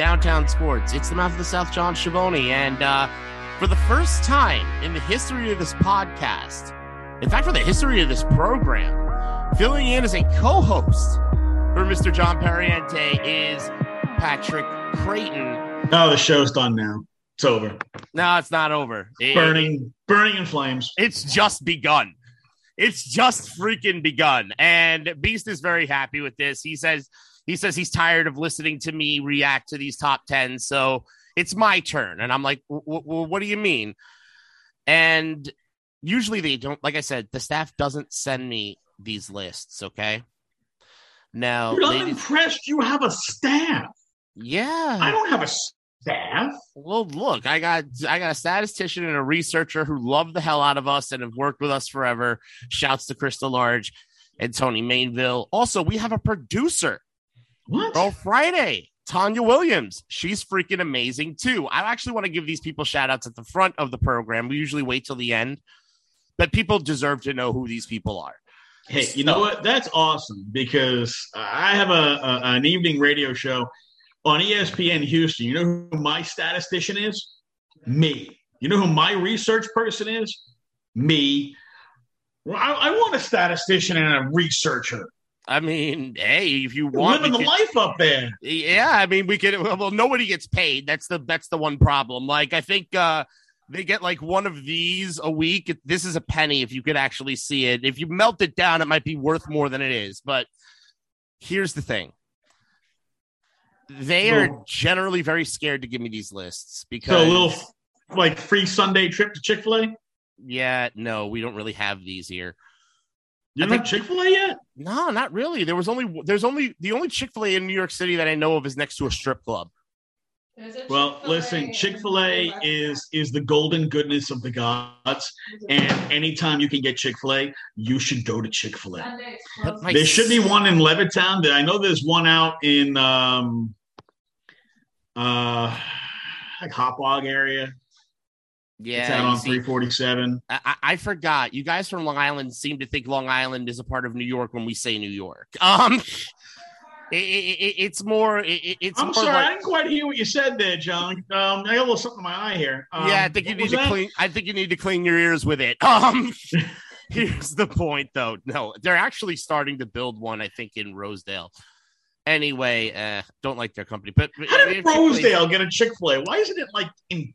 Downtown Sports. It's the mouth of the South, John Schiavone. And uh, for the first time in the history of this podcast, in fact, for the history of this program, filling in as a co host for Mr. John Pariente is Patrick Creighton. No, the show's done now. It's over. No, it's not over. It- Burning, burning in flames. it's just begun. It's just freaking begun. And Beast is very happy with this. He says he says he's tired of listening to me react to these top 10. So it's my turn. And I'm like, "W- w- what do you mean? And usually they don't, like I said, the staff doesn't send me these lists. Okay. Now, You're not ladies- impressed. You have a staff. yeah. I don't have a staff. Well, look, I got I got a statistician and a researcher who love the hell out of us and have worked with us forever. Shouts to Crystal Large and Tony Mainville. Also, we have a producer, What? Girl Friday, Tanya Williams. She's freaking amazing too. I actually want to give these people shout outs at the front of the program. We usually wait till the end, but people deserve to know who these people are. Hey, you know what? That's awesome because I have a, a an evening radio show on ESPN Houston. You know who my statistician is? Me. You know who my research person is? Me. Well, I, I want a statistician and a researcher I mean, hey, if you want, living the life up there. Yeah, I mean, we could. Well, nobody gets paid. That's the that's the one problem. Like, I think uh they get like one of these a week. This is a penny if you could actually see it. If you melt it down, it might be worth more than it is. But here's the thing: they are generally very scared to give me these lists because So a little like free Sunday trip to Chick Fil A. yeah, no, we don't really have these here. You I don't have Chick Fil A yet? No, not really. There was only there's only the only Chick Fil A in New York City that I know of is next to a strip club. Well, listen, Chick Fil A is is the golden goodness of the gods, and anytime you can get Chick Fil A, you should go to Chick Fil A. There should be one in Levittown. I know there's one out in um, uh, like Hauppauge area. Yeah, it's out on see- 347. I, I- forgot. You guys from Long Island seem to think Long Island is a part of New York when we say New York. Um, it, it, it- it's more. It, it's I'm more sorry, I didn't quite hear what you said there, John. Um, I got a little something in my eye here. Um, yeah, I think you need to that? clean. I think you need to clean your ears with it. Um, here's the point, though. No, they're actually starting to build one. I think in Rosedale. Anyway, uh, don't like their company, but How did Rosedale get a Chick Fil A? Why isn't it like in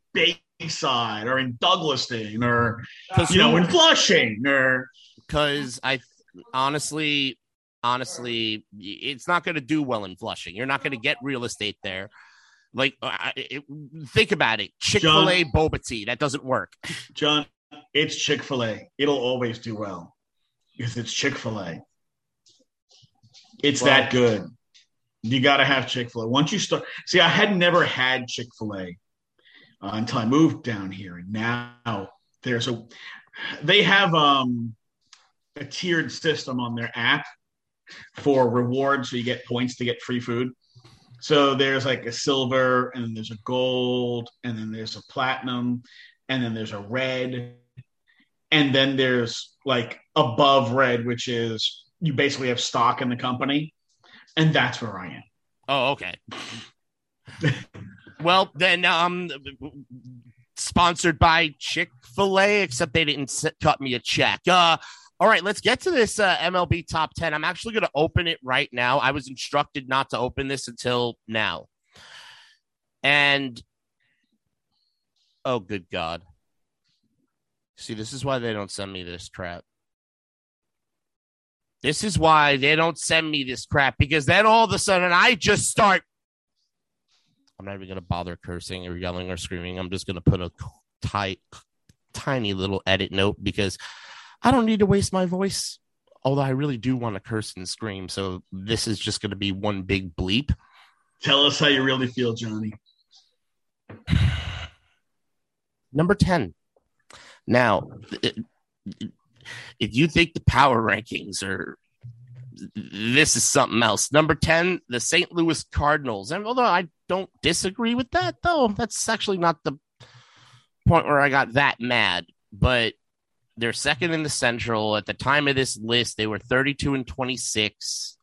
Bayside or in Douglaston or uh, you know in Flushing or because I honestly, honestly, it's not going to do well in Flushing. You're not going to get real estate there. Like, uh, I- it, think about it: Chick Fil A, boba tea. That doesn't work. John? It's Chick Fil A. It'll always do well because it's Chick Fil A. It's Well- that good. You got to have Chick Fil A. Once you start, see, I had never had Chick Fil A uh, until I moved down here, and now there's a. They have um, a tiered system on their app for rewards, so you get points to get free food. So there's like a silver, and then there's a gold, and then there's a platinum, and then there's a red, and then there's like above red, which is you basically have stock in the company, and that's where I am. Oh, okay. well, then, um, sponsored by Chick Fil A, except they didn't cut me a check. Uh, all right, let's get to this uh, MLB top 10. I'm actually going to open it right now. I was instructed not to open this until now. And, oh, good God. See, this is why they don't send me this crap. This is why they don't send me this crap because then all of a sudden I just start. I'm not even going to bother cursing or yelling or screaming. I'm just going to put a tight, tiny little edit note because I don't need to waste my voice. Although I really do want to curse and scream. So this is just going to be one big bleep. Tell us how you really feel, Johnny. Number 10. Now, it- if you think the power rankings are this is something else. Number 10, the St. Louis Cardinals. And although I don't disagree with that, though, that's actually not the point where I got that mad. But they're second in the Central. At the time of this list, they were 32 and 26.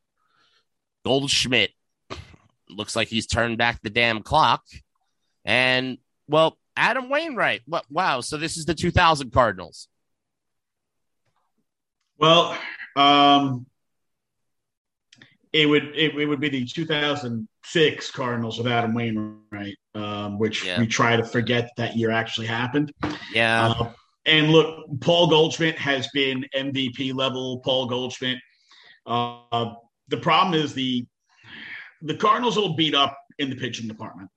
Goldschmidt looks like he's turned back the damn clock. And well, Adam Wainwright. What? Wow. So this is the 2000 Cardinals. Well, um, it would it, it, would be the 2006 Cardinals with Adam Wainwright, um, which yeah. we try to forget that year actually happened. Yeah. Uh, and look, Paul Goldschmidt has been MVP level. Paul Goldschmidt. Uh, the problem is the the Cardinals will beat up in the pitching department.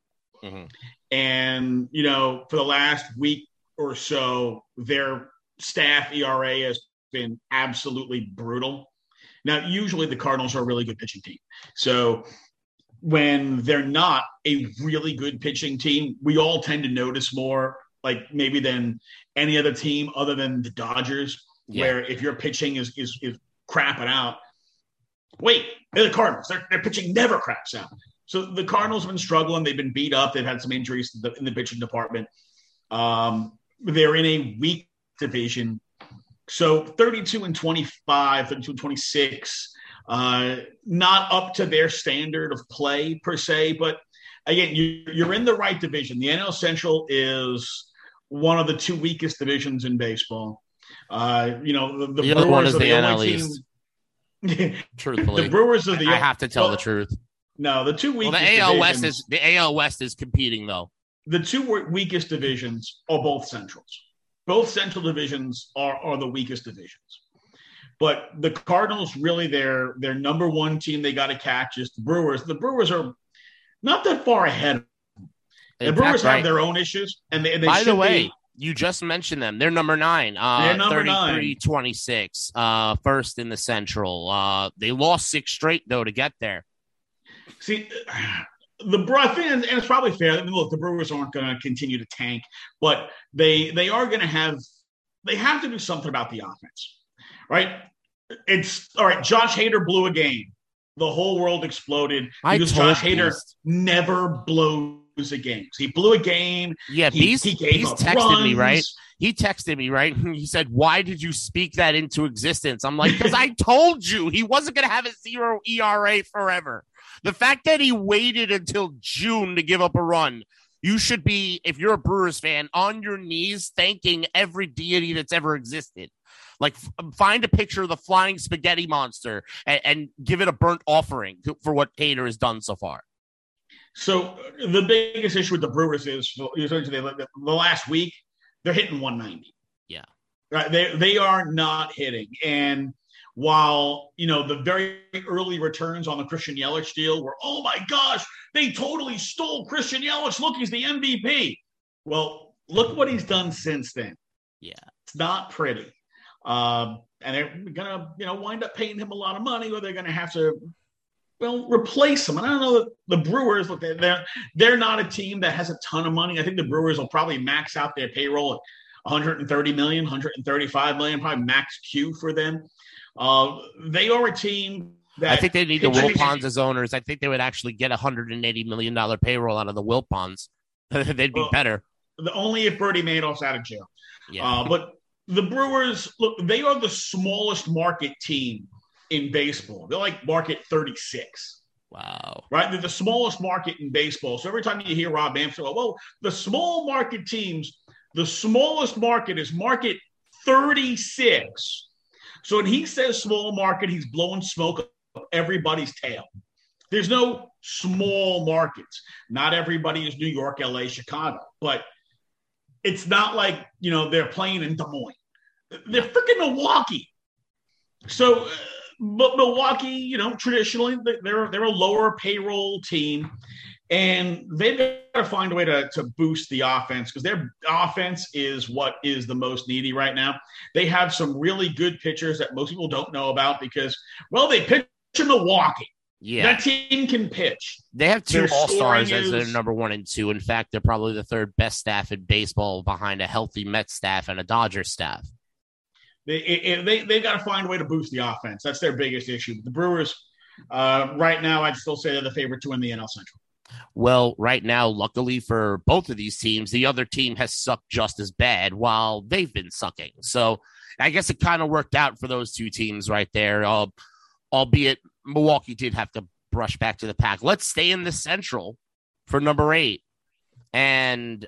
Mm-hmm. And, you know, for the last week or so, their staff ERA has been absolutely brutal. Now, usually the Cardinals are a really good pitching team. So when they're not a really good pitching team, we all tend to notice more, like maybe than any other team other than the Dodgers, yeah. where if your pitching is, is, is crapping out, wait, they're the Cardinals. Their, their pitching never craps out. So the Cardinals have been struggling. They've been beat up. They've had some injuries in the, in the pitching department. Um, they're in a weak division. So 32 and 25, 32 and 26, uh, not up to their standard of play per se. But again, you, you're in the right division. The NL Central is one of the two weakest divisions in baseball. Uh, you know, the, the, the other one is the, the NL East. Truthfully, the Brewers are the. I have to tell well, the truth. No, the two weakest. Well, the AL West is the AL West is competing though. The two weakest divisions are both centrals. Both central divisions are are the weakest divisions. But the Cardinals really their their number one team they got to catch is the Brewers. The Brewers are not that far ahead. The Brewers have their own issues, and they, they by the way. Be, you just mentioned them. They're number nine. Uh, They're number 33 nine. 26. Uh, first in the Central. Uh, they lost six straight, though, to get there. See, the I think, and it's probably fair. I mean, look, the Brewers aren't going to continue to tank, but they they are going to have they have to do something about the offense, right? It's all right. Josh Hader blew a game. The whole world exploded I because Josh Hader never blows a game. So he blew a game. Yeah, he, Beast, he Beast texted runs. me right. He texted me right. He said, "Why did you speak that into existence?" I'm like, "Because I told you he wasn't going to have a zero ERA forever." The fact that he waited until June to give up a run, you should be, if you're a Brewers fan, on your knees thanking every deity that's ever existed. Like, f- find a picture of the flying spaghetti monster and, and give it a burnt offering for what Hader has done so far. So uh, the biggest issue with the Brewers is the last week they're hitting 190. Yeah, right. They they are not hitting, and while you know the very early returns on the Christian Yelich deal were, oh my gosh, they totally stole Christian Yelich. Look, he's the MVP. Well, look what he's done since then. Yeah, it's not pretty. Um, and they're gonna, you know, wind up paying him a lot of money, or they're gonna have to, well, replace him. And I don't know the Brewers. Look, they're they're not a team that has a ton of money. I think the Brewers will probably max out their payroll at 130 million, 135 million, probably max Q for them. Uh, they are a team that I think they need the Wilpons as owners. I think they would actually get a 180 million dollar payroll out of the Wilpons. They'd be well, better. The, only if Bernie Madoff's out of jail. Yeah. Uh, but the Brewers, look, they are the smallest market team in baseball. They're like market 36. Wow. Right? They're the smallest market in baseball. So every time you hear Rob Amster, well, the small market teams, the smallest market is market 36. So when he says small market, he's blowing smoke up everybody's tail. There's no small markets. Not everybody is New York, LA, Chicago, but it's not like, you know, they're playing in Des Moines. They're freaking Milwaukee. So, uh, but Milwaukee, you know, traditionally they're they're a lower payroll team and they've got to find a way to, to boost the offense because their offense is what is the most needy right now. They have some really good pitchers that most people don't know about because, well, they pitch in Milwaukee. Yeah, that team can pitch. They have two all stars as their number one and two. In fact, they're probably the third best staff in baseball behind a healthy Mets staff and a Dodgers staff. They they they've got to find a way to boost the offense. That's their biggest issue. The Brewers, uh, right now, I'd still say they're the favorite to win the NL Central. Well, right now, luckily for both of these teams, the other team has sucked just as bad while they've been sucking. So I guess it kind of worked out for those two teams right there. Uh, albeit Milwaukee did have to brush back to the pack. Let's stay in the Central for number eight. And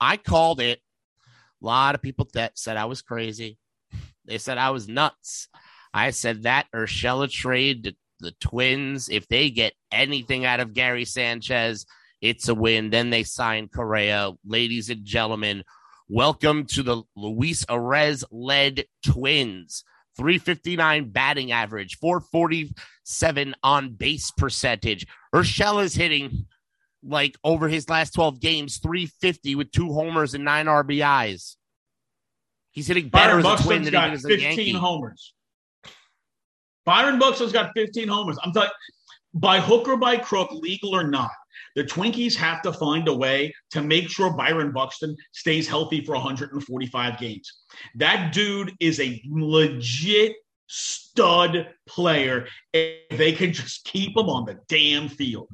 I called it. A lot of people that said I was crazy. They said I was nuts. I said that Urshela trade the Twins, if they get anything out of Gary Sanchez, it's a win. Then they sign Correa. Ladies and gentlemen, welcome to the Luis Arraez led Twins. 359 batting average, 447 on base percentage. Urshela is hitting like over his last 12 games, 350 with two homers and nine RBIs. He's hitting better Byron as a twin than he is a 15 Yankee. homers. Byron Buxton's got 15 homers. I'm talking by hook or by crook, legal or not, the Twinkies have to find a way to make sure Byron Buxton stays healthy for 145 games. That dude is a legit stud player if they can just keep him on the damn field.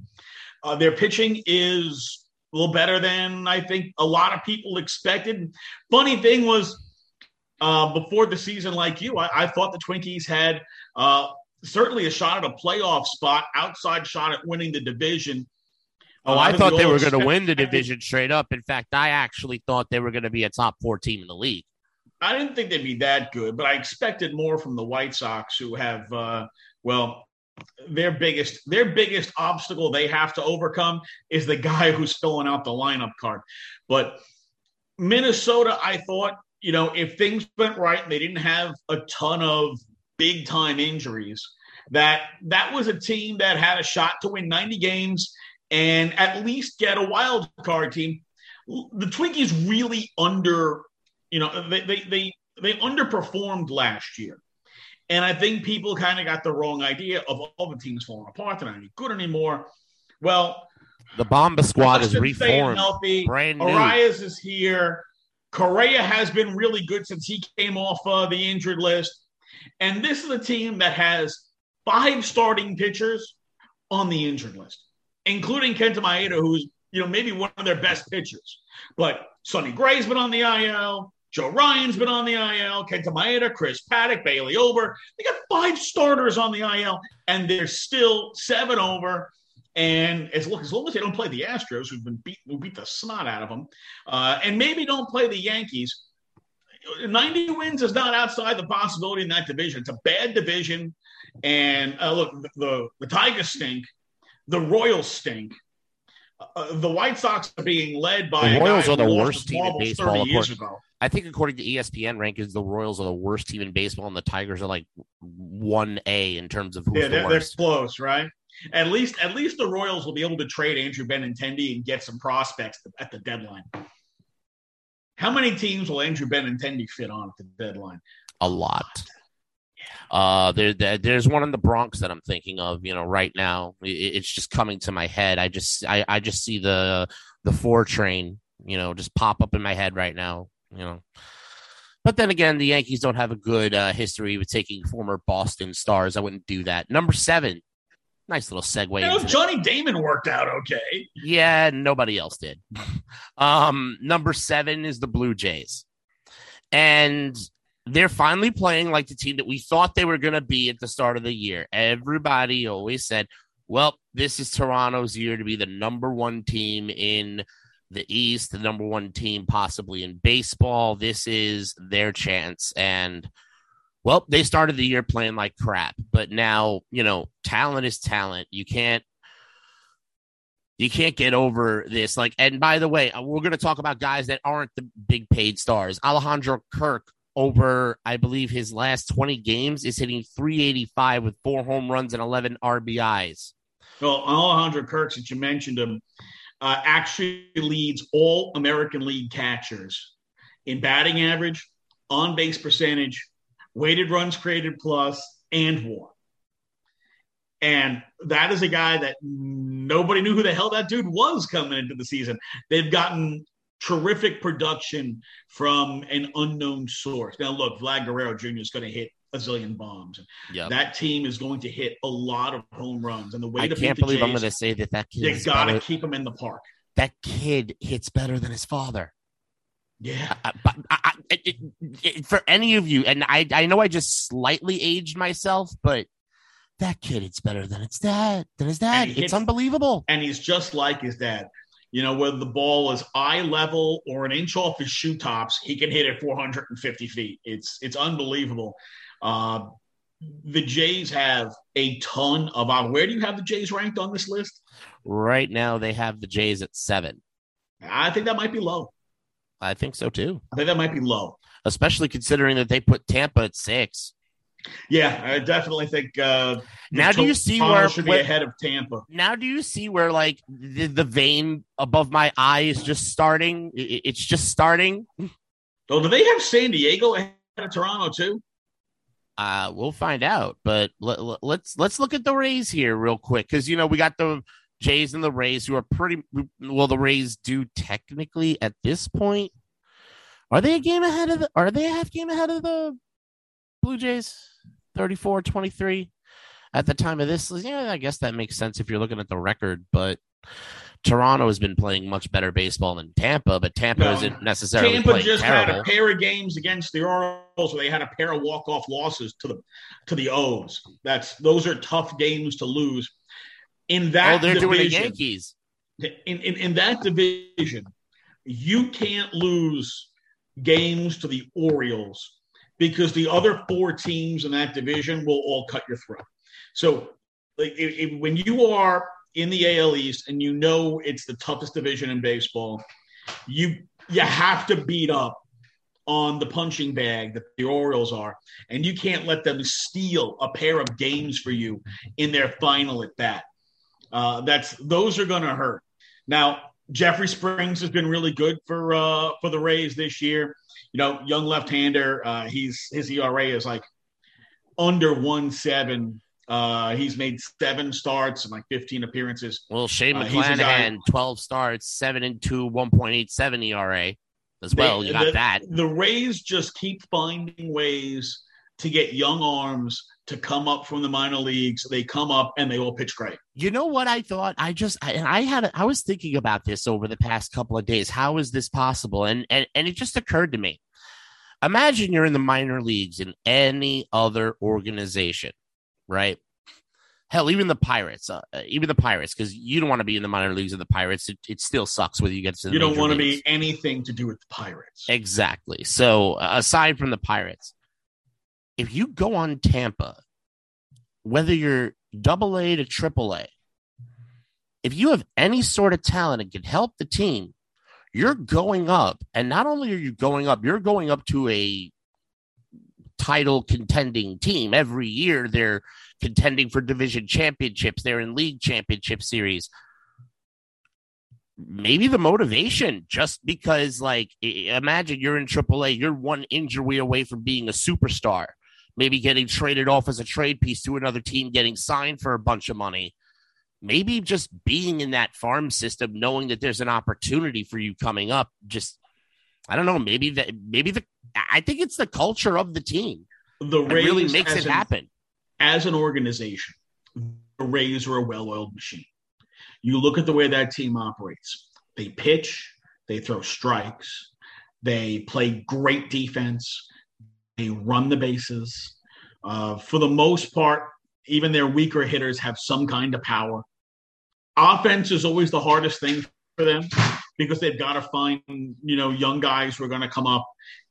Uh, their pitching is a little better than I think a lot of people expected. Funny thing was, uh, before the season, like you, I, I thought the Twinkies had uh, certainly a shot at a playoff spot, outside shot at winning the division. Oh, Uh, I thought we they were going to win the division straight up. In fact, I actually thought they were going to be a top four team in the league. I didn't think they'd be that good, but I expected more from the White Sox, who have, uh, well, their biggest their biggest obstacle they have to overcome is the guy who's filling out the lineup card. But Minnesota, I thought, you know, if things went right and they didn't have a ton of big time injuries, that that was a team that had a shot to win 90 games and at least get a wild card team. The Twinkies really under, you know, they they they, they underperformed last year. And I think people kind of got the wrong idea of all the teams falling apart. They're not any good anymore. Well, The Bomba squad is reformed, healthy. brand new. Arraez is here. Correa has been really good since he came off uh, the injured list. And this is a team that has five starting pitchers on the injured list, including Kenta Maeda, who's you know maybe one of their best pitchers. But Sonny Gray's been on the IL. Joe Ryan's been on the IL. Kenta Maeda, Chris Paddack, Bailey Ober. They got five starters on the IL, and they're still seven over. And as look, as long as they don't play the Astros, who've been beat, who beat the snot out of them, uh, and maybe don't play the Yankees, 90 wins is not outside the possibility in that division. It's a bad division. And uh, look, the, the, the Tigers stink. The Royals stink. Uh, the White Sox are being led by The Royals are the worst team in baseball, of years course. ago. I think according to ESPN rankings, the Royals are the worst team in baseball, and the Tigers are like one A in terms of who's Yeah, they're, they're close, right? At least, at least the Royals will be able to trade Andrew Benintendi and get some prospects at the deadline. How many teams will Andrew Benintendi fit on at the deadline? A lot. Uh, there, there, there's one in the Bronx that I'm thinking of. You know, right now, I- it's just coming to my head. I just, I, I just see the the four train. You know, just pop up in my head right now. You know, but then again, the Yankees don't have a good uh, history with taking former Boston stars. I wouldn't do that. Number seven, nice little segue. You know, Johnny Damon worked out okay. Yeah, nobody else did. um, number seven is the Blue Jays. And they're finally playing like the team that we thought they were going to be at the start of the year. Everybody always said, well, this is Toronto's year to be the number one team in the East, the number one team possibly in baseball. This is their chance. And well, they started the year playing like crap, but now, you know, talent is talent. You can't you can't get over this. Like, and by the way, uh, we're going to talk about guys that aren't the big paid stars. Alejandro Kirk, over I believe his last 20 games, is hitting 385 with four home runs and 11 RBIs. Well, Alejandro Kirk, since you mentioned him, uh, actually leads all American League catchers in batting average, on base percentage, weighted runs created plus, and WAR. And that is a guy that nobody knew who the hell that dude was coming into the season. They've gotten terrific production from an unknown source. Now, look, Vlad Guerrero Jr. is going to hit a zillion bombs. Yeah. That team is going to hit a lot of home runs. And the way I to can't believe I'm going to say that that kid you is got to keep him in the park. that kid hits better than his father. Yeah. I- but I, I, it, it, for any of you, and I, I know I just slightly aged myself, but that kid, it's better than its dad, than his dad. hits- It's unbelievable. and he's just like his dad. You know, whether the ball is eye level or an inch off his shoe tops, he can hit it 450 feet. It's it's unbelievable. Uh, the Jays have a ton of. Uh, where do you have the Jays ranked on this list? Right now, they have the Jays at seven. I think that might be low. I think so too, I think that might be low. especially considering that they put Tampa at six. Yeah, I definitely think. Uh, Now, do you see where- should be where- ahead of Tampa? Now, do you see where like the, the vein above my eye is just starting? I- I- It's just starting. Oh, do they have San Diego ahead of Toronto too? Uh, we'll find out. But let, let- let's let's look at the Rays here real quick because you know we got the Jays and the Rays who are pretty well. The Rays do technically at this point. Are they a game ahead of the? Are they a half game ahead of the Blue Jays? 34-23 at the time of this. Yeah, I guess that makes sense if you're looking at the record. But Toronto has been playing much better baseball than Tampa, but Tampa No. isn't necessarily Tampa just terrible. had a pair of games against the Orioles where they had a pair of walk off losses to the to the O's. That's those are tough games to lose. In oh, that oh, they're doing the division, Yankees. in, in in that division, you can't lose games to the Orioles because the other four teams in that division will all cut your throat. So, like, if, if- when you are in the AL East and you know it's the toughest division in baseball, you you have to beat up on the punching bag that the Orioles are, and you can't let them steal a pair of games for you in their final at bat. Uh, that's those are going to hurt. Now, Jeffrey Springs has been really good for uh, for the Rays this year. You know, young left-hander. Uh, he's his ERA is like under one seven. Uh, he's made seven starts and like 15 appearances. Well, Shane Uh, he's a guy- McClanahan, 12 starts, 7 and 2, 1.87 ERA as well. They- you got the, that. The Rays just keep finding ways to get young arms to come up from the minor leagues. They come up and they all pitch great. You know what I thought? I just I, and I had I was thinking about this over the past couple of days. How is this possible? And and and it just occurred to me. Imagine you're in the minor leagues in any other organization, right? Hell, even the Pirates, uh, even the Pirates, because you don't want to be in the minor leagues of the Pirates. It, it still sucks whether you get to the You don't want to be anything to do with the Pirates. Exactly. So uh, aside from the Pirates, if you go on Tampa, whether you're double A to triple A, if you have any sort of talent and can help the team, you're going up. And not only are you going up, you're going up to a title contending team. Every year they're contending for division championships, they're in league championship series maybe the motivation just because like imagine you're in AAA, you're one injury away from being a superstar, maybe getting traded off as a trade piece to another team, getting signed for a bunch of money. Maybe just being in that farm system, knowing that there's an opportunity for you coming up, just I don't know, maybe that maybe the I think it's the culture of the team The Rays really makes it an- happen. as an organization, the Rays are a well-oiled machine. You look at the way that team operates. They pitch, they throw strikes, they play great defense, they run the bases. Uh, for the most part, even their weaker hitters have some kind of power. Offense is always the hardest thing for them because they've got to find you know young guys who are going to come up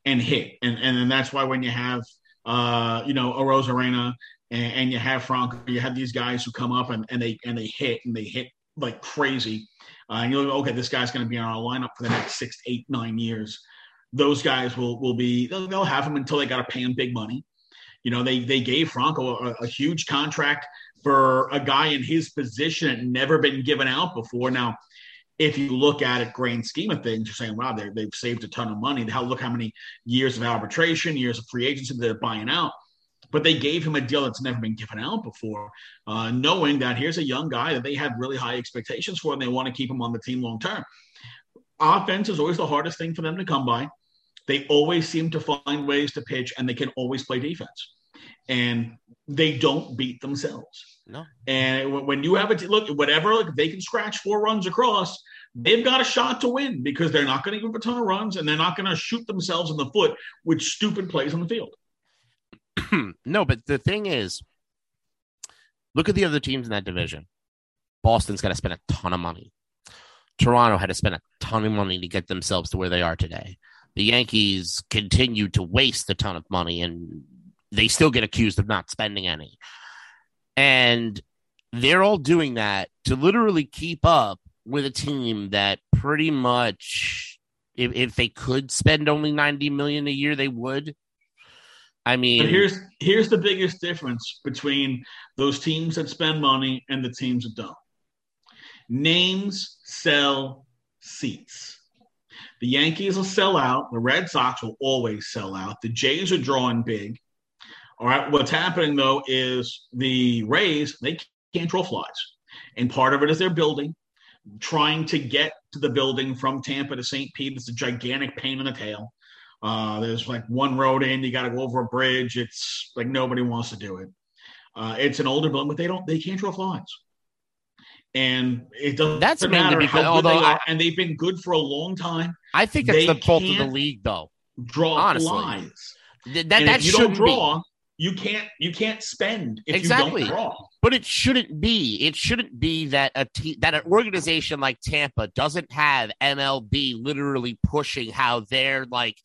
and hit, and and, and that's why when you have uh, you know a and, and you have Franco, you have these guys who come up and, and they and they hit and they hit like crazy. Uh, and you're like, okay, this guy's going to be on our lineup for the next six, eight, nine years. Those guys will will be they'll, they'll have him until they got to pay him big money. You know, they they gave Franco a, a huge contract for a guy in his position never been given out before. Now, if you look at it, grand scheme of things, you're saying, wow, they they've saved a ton of money. How look how many years of arbitration, years of free agency they're buying out but they gave him a deal that's never been given out before, uh, knowing that here's a young guy that they have really high expectations for and they want to keep him on the team long term. Offense is always the hardest thing for them to come by. They always seem to find ways to pitch and they can always play defense. And they don't beat themselves. No. And when- you have a t- look, whatever, like they can scratch four runs across, they've got a shot to win because they're not going to give up a ton of runs and they're not going to shoot themselves in the foot with stupid plays on the field. no, but the thing is, Look at the other teams in that division. Boston's got to spend a ton of money. Toronto had to spend a ton of money to get themselves to where they are today. The Yankees continue to waste a ton of money and they still get accused of not spending any. And they're all doing that to literally keep up with a team that pretty much if, if they could spend only 90 million a year they would. I mean but here's here's the biggest difference between those teams that spend money and the teams that don't. Names sell seats the yankees will sell out the red sox will always sell out the jays are drawing big all right what's happening though is the rays they can't draw flies and part of it is their building trying to get to the building from Tampa to St. Pete is a gigantic pain in the tail. Uh, there's like one road in, you got to go over a bridge. It's like nobody wants to do it. Uh, it's an older building, but they don't, they can't draw flies. And it doesn't That's matter how good they are, I- and they've been good for a long time. i think that's They the fault of the league though Draw Honestly. flies. Th- that, and that you don't be. draw, you can't you can't spend if Exactly. you don't draw. But it shouldn't be. It shouldn't be that a te- that an organization like Tampa doesn't have MLB literally pushing how they're like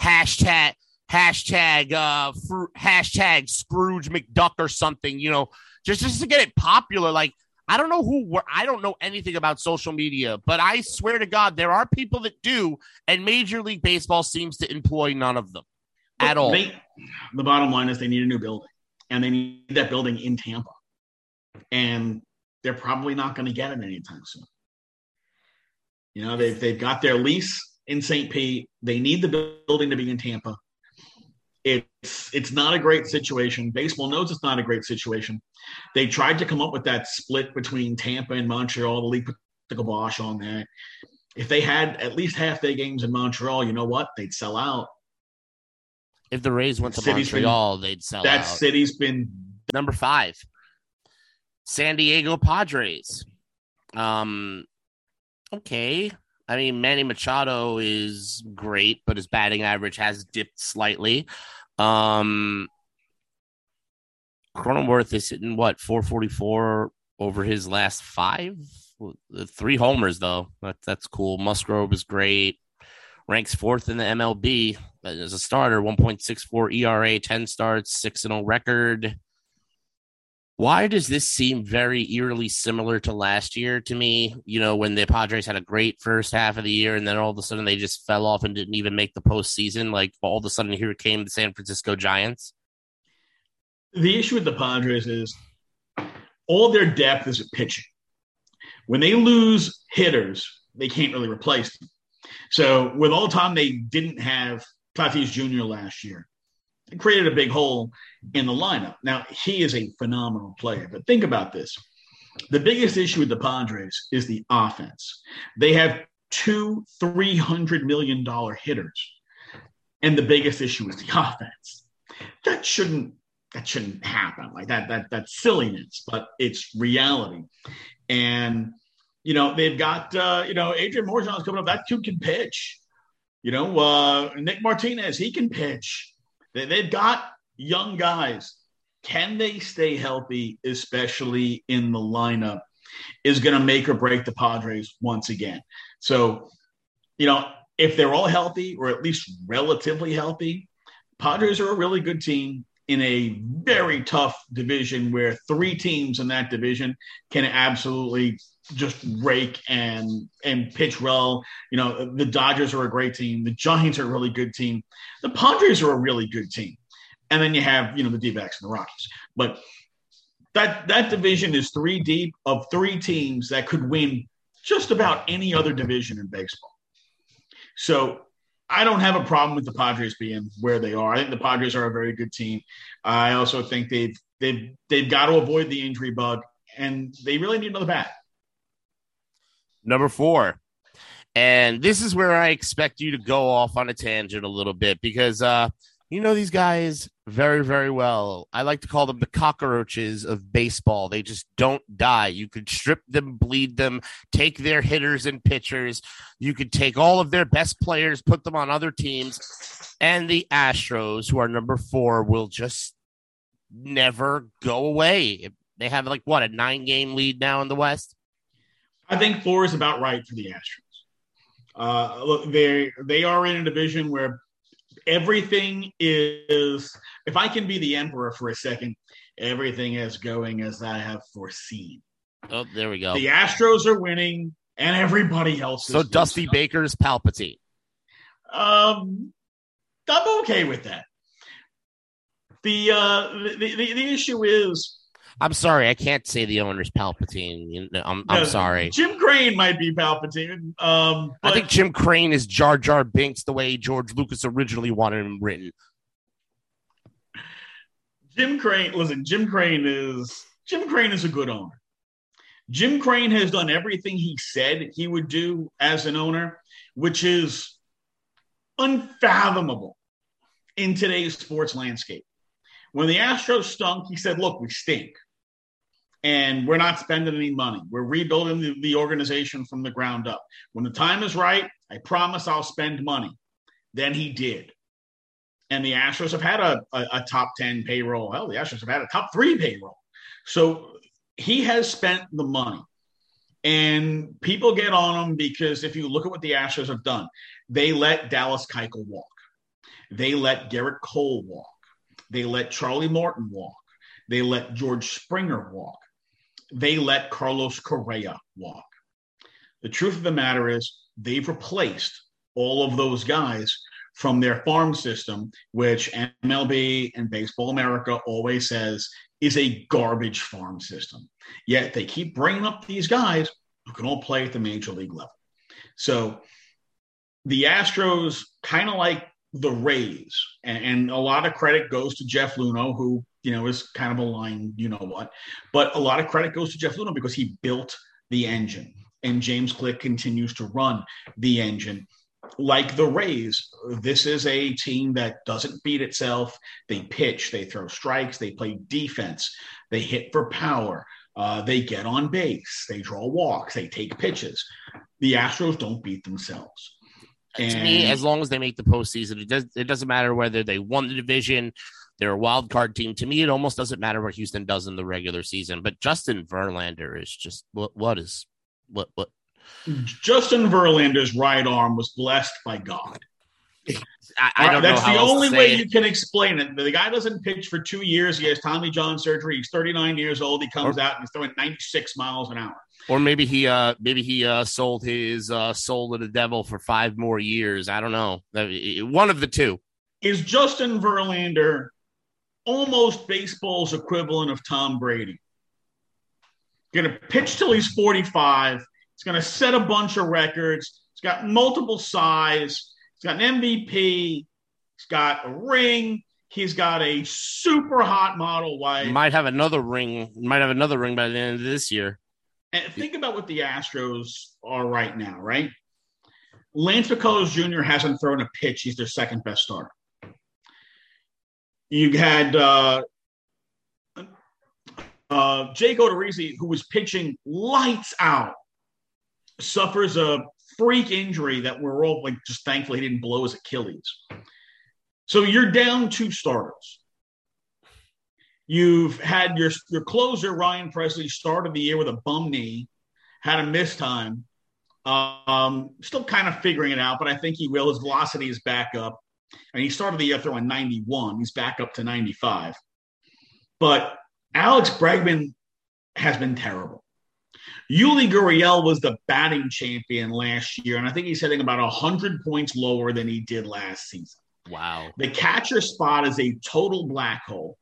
hashtag hashtag uh fru- hashtag Scrooge McDuck or something. You know, just just to get it popular. Like I don't know who were. I don't know anything about social media, but I swear to God, there are people that do, and Major League Baseball seems to employ none of them at all. They, the bottom line is they need a new building, and they need that building in Tampa, and they're probably not going to get it anytime soon. You know, they've they've got their lease in St. Pete. They need the building to be in Tampa. It's it's not a great situation. Baseball knows it's not a great situation. They tried to come up with that split between Tampa and Montreal. The league put the kibosh on that. If they had at least half their games in Montreal, you know what? They'd sell out. if the Rays went to City's been- Montreal, they'd sell that out. city's been Number five, San Diego Padres. Um, okay. I mean, Manny Machado is great, but his batting average has dipped slightly. Um, Cronenworth is hitting what 444 over his last five, three homers though. That, that's cool. Musgrove is great. Ranks fourth in the MLB as a starter. 1.64 ERA, 10 starts, six and 0 record. Why does this seem very eerily similar to last year to me? You know, when the Padres had a great first half of the year and then all of a sudden they just fell off and didn't even make the postseason. Like all of a sudden here came the San Francisco Giants. the issue with the Padres is all their depth is at pitching. When they lose hitters, they can't really replace them. So with all time they didn't have Tatis Jr. last year, created a big hole in the lineup. Now he is a phenomenal player, but think about this: the biggest issue with the Padres is the offense. They have two three hundred million dollar hitters, and the biggest issue is the offense. That shouldn't that shouldn't happen like that that that's silliness but it's reality and you know they've got uh you know adrian Morejon's coming up that dude can pitch you know uh nick martinez he can pitch they, they've got young guys. Can they stay healthy especially in the lineup is going to make or break the padres once again. So you know if they're all healthy or at least relatively healthy padres are a really good team in a very tough division where three teams in that division can absolutely just rake and and pitch well. You know, the Dodgers are a great team. The Giants are a really good team. The Padres are a really good team. And then you have, you know, the D-backs and the Rockies. But that that division is three deep of three teams that could win just about any other division in baseball. So I don't have a problem with the Padres being where they are. I think the Padres are a very good team. I also think they've they've they've got to avoid the injury bug, and they really need another bat. Number four. And this is where I expect you to go off on a tangent a little bit because uh, you know these guys very, very well. I like to call them the cockroaches of baseball. They just don't die. You could strip them, bleed them, take their hitters and pitchers. You could take all of their best players, put them on other teams, and the Astros, who are number four, will just never go away. They have like what a nine game lead now in the West. I think four is about right for the Astros. Uh, look, they they are in a division where everything is. If I can be the emperor for a second, everything is going as I have foreseen. Oh, there we go. The Astros are winning, and everybody else. So Dusty losing. Baker's Palpatine. Um, I'm okay with that. The uh, the, the, the issue is I'm sorry, I can't say the owner's Palpatine. You know, I'm, I'm sorry. Jim Crane might be Palpatine. Um, I think Jim Crane is Jar Jar Binks the way George Lucas originally wanted him written. Jim Crane, listen, Jim Crane is Jim Crane is a good owner. Jim Crane has done everything he said he would do as an owner, which is unfathomable in today's sports landscape. When the Astros stunk, he said, Look, we stink and we're not spending any money. We're rebuilding the, the, organization from the ground up. When the time is right, I promise I'll spend money. Then he did. And the Astros have had a, a, a top 10 payroll. Hell, the Astros have had a top three payroll. So he has spent the money. And people get on him because if you look at what the Astros have done, they let Dallas Keuchel walk. They let Gerrit Cole walk. They let Charlie Morton walk. They let George Springer walk they let Carlos Correa walk. The truth of the matter is, they've replaced all of those guys from their farm system, which MLB and Baseball America always says is a garbage farm system. Yet they keep bringing up these guys who can all play at the major league level. So the Astros, kind of like the Rays, and, and, a lot of credit goes to Jeff Luhnow, who you know, is kind of a line, you know what. But a lot of credit goes to Jeff Luhnow because he built the engine, and James Click continues to run the engine. Like the Rays, this is a team that doesn't beat itself. They pitch, they throw strikes, they play defense, they hit for power, uh, they get on base, they draw walks, they take pitches. The Astros don't beat themselves. And, to me, as long as they make the postseason, it does. It doesn't matter whether they won the division they're a wild card team. To me, it almost doesn't matter what Houston does in the regular season. But Justin Verlander is just what what is what what Justin Verlander's right arm was blessed by God. I, I don't That's the only way it. you can explain it. The guy doesn't pitch for two years. He has Tommy John surgery. He's 39 years old. He comes or, out and he's throwing 96 miles an hour. Or maybe he uh maybe he uh sold his uh soul to the devil for five more years. I don't know. One of the two. Is Justin Verlander almost baseball's equivalent of Tom Brady. Going to pitch till he's 45. He's going to set a bunch of records. He's got multiple size. He's got an MVP. He's got a ring. He's got a super hot model wife. Might have another ring. Might have another ring by the end of this year. And think about what the Astros are right now, right? Lance McCullers Jr. hasn't thrown a pitch. He's their second best starter. You had uh, uh, Jake Odorizzi, who was pitching lights out, suffers a freak injury that we're all like just thankfully he didn't blow his Achilles. So you're down two starters. You've had your your closer Ryan Pressly started the year with a bum knee, had a missed time. Um, still kind of figuring it out, but I think he will. His velocity is back up. And he started the year throwing 91. He's back up to 95. But Alex Bregman has been terrible. Yuli Gurriel was the batting champion last year, and I think he's hitting about 100 points lower than he did last season. Wow. The catcher spot is a total black hole.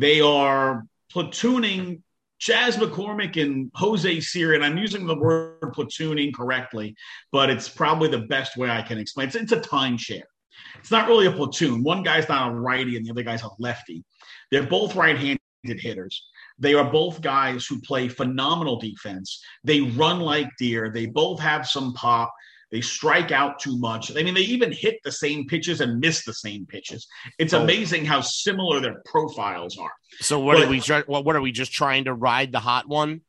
They are platooning Chas McCormick and Jose Siri, and I'm using the word platooning incorrectly, but it's probably the best way I can explain. It's, it's a timeshare. It's not really a platoon. One guy's not a righty and the other guy's a lefty. They're both right-handed hitters. They are both guys who play phenomenal defense. They run like deer. They both have some pop. They strike out too much. I mean, they even hit the same pitches and miss the same pitches. It's oh. amazing how similar their profiles are. So what but, are we? What, what are we just trying to ride the hot one?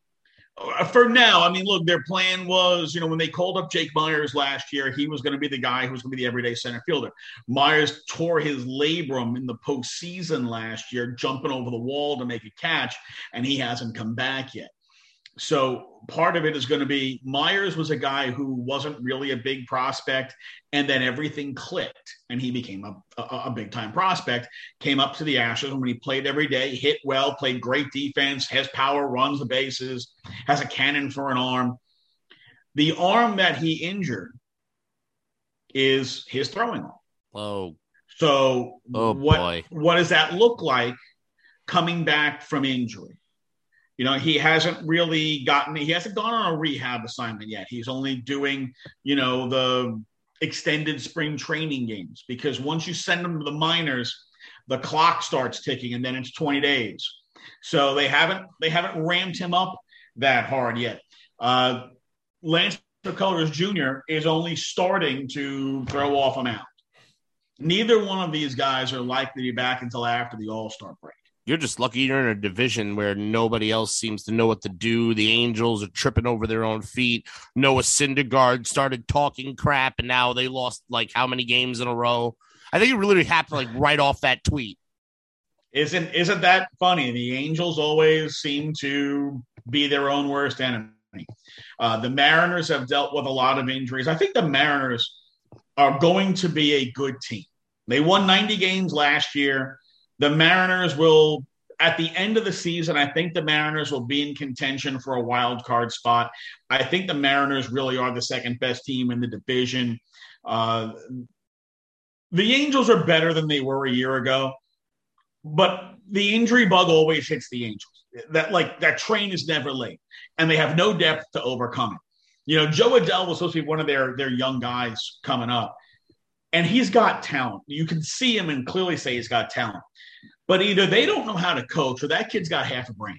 Uh, for now, I mean, look, their plan was, you know, when they called up Jake Meyers last year, he was going to be the guy who was going to be the everyday center fielder. Meyers tore his labrum in the postseason last year, jumping over the wall to make a catch, and he hasn't come back yet. So part of it is going to be Meyers was a guy who wasn't really a big prospect, and then everything clicked, and he became a, a, a big time prospect. Came up to the Ashes, and when he played every day, hit well, played great defense, has power, runs the bases, has a cannon for an arm. The arm that he injured is his throwing arm. Oh, so oh what boy. what does that look like coming back from injury? You know, he hasn't really gotten, he hasn't gone on a rehab assignment yet. He's only doing, you know, the extended spring training games because once you send him to the minors, the clock starts ticking and then it's 20 days. So they haven't, they haven't ramped him up that hard yet. Uh, Lance McCullers Jr. is only starting to throw off a mound. Neither one of these guys are likely to be back until after the All Star break you're just lucky you're in a division where nobody else seems to know what to do. The Angels are tripping over their own feet. Noah Syndergaard started talking crap, and now they lost like how many games in a row? I think it really happened like right off that tweet. Isn't isn't that funny? The Angels always seem to be their own worst enemy. Uh, the Mariners have dealt with a lot of injuries. I think the Mariners are going to be a good team. They won 90 games last year the Mariners will at the end of the season, I think the Mariners will be in contention for a wild card spot. I think the Mariners really are the second best team in the division. Uh, the Angels are better than they were a year ago, but the injury bug always hits the Angels. That like that train is never late, and they have no depth to overcome it. You know, Jo Adell was supposed to be one of their their young guys coming up, and he's got talent. You can see him and clearly say he's got talent. But either they don't know how to coach or that kid's got half a brain.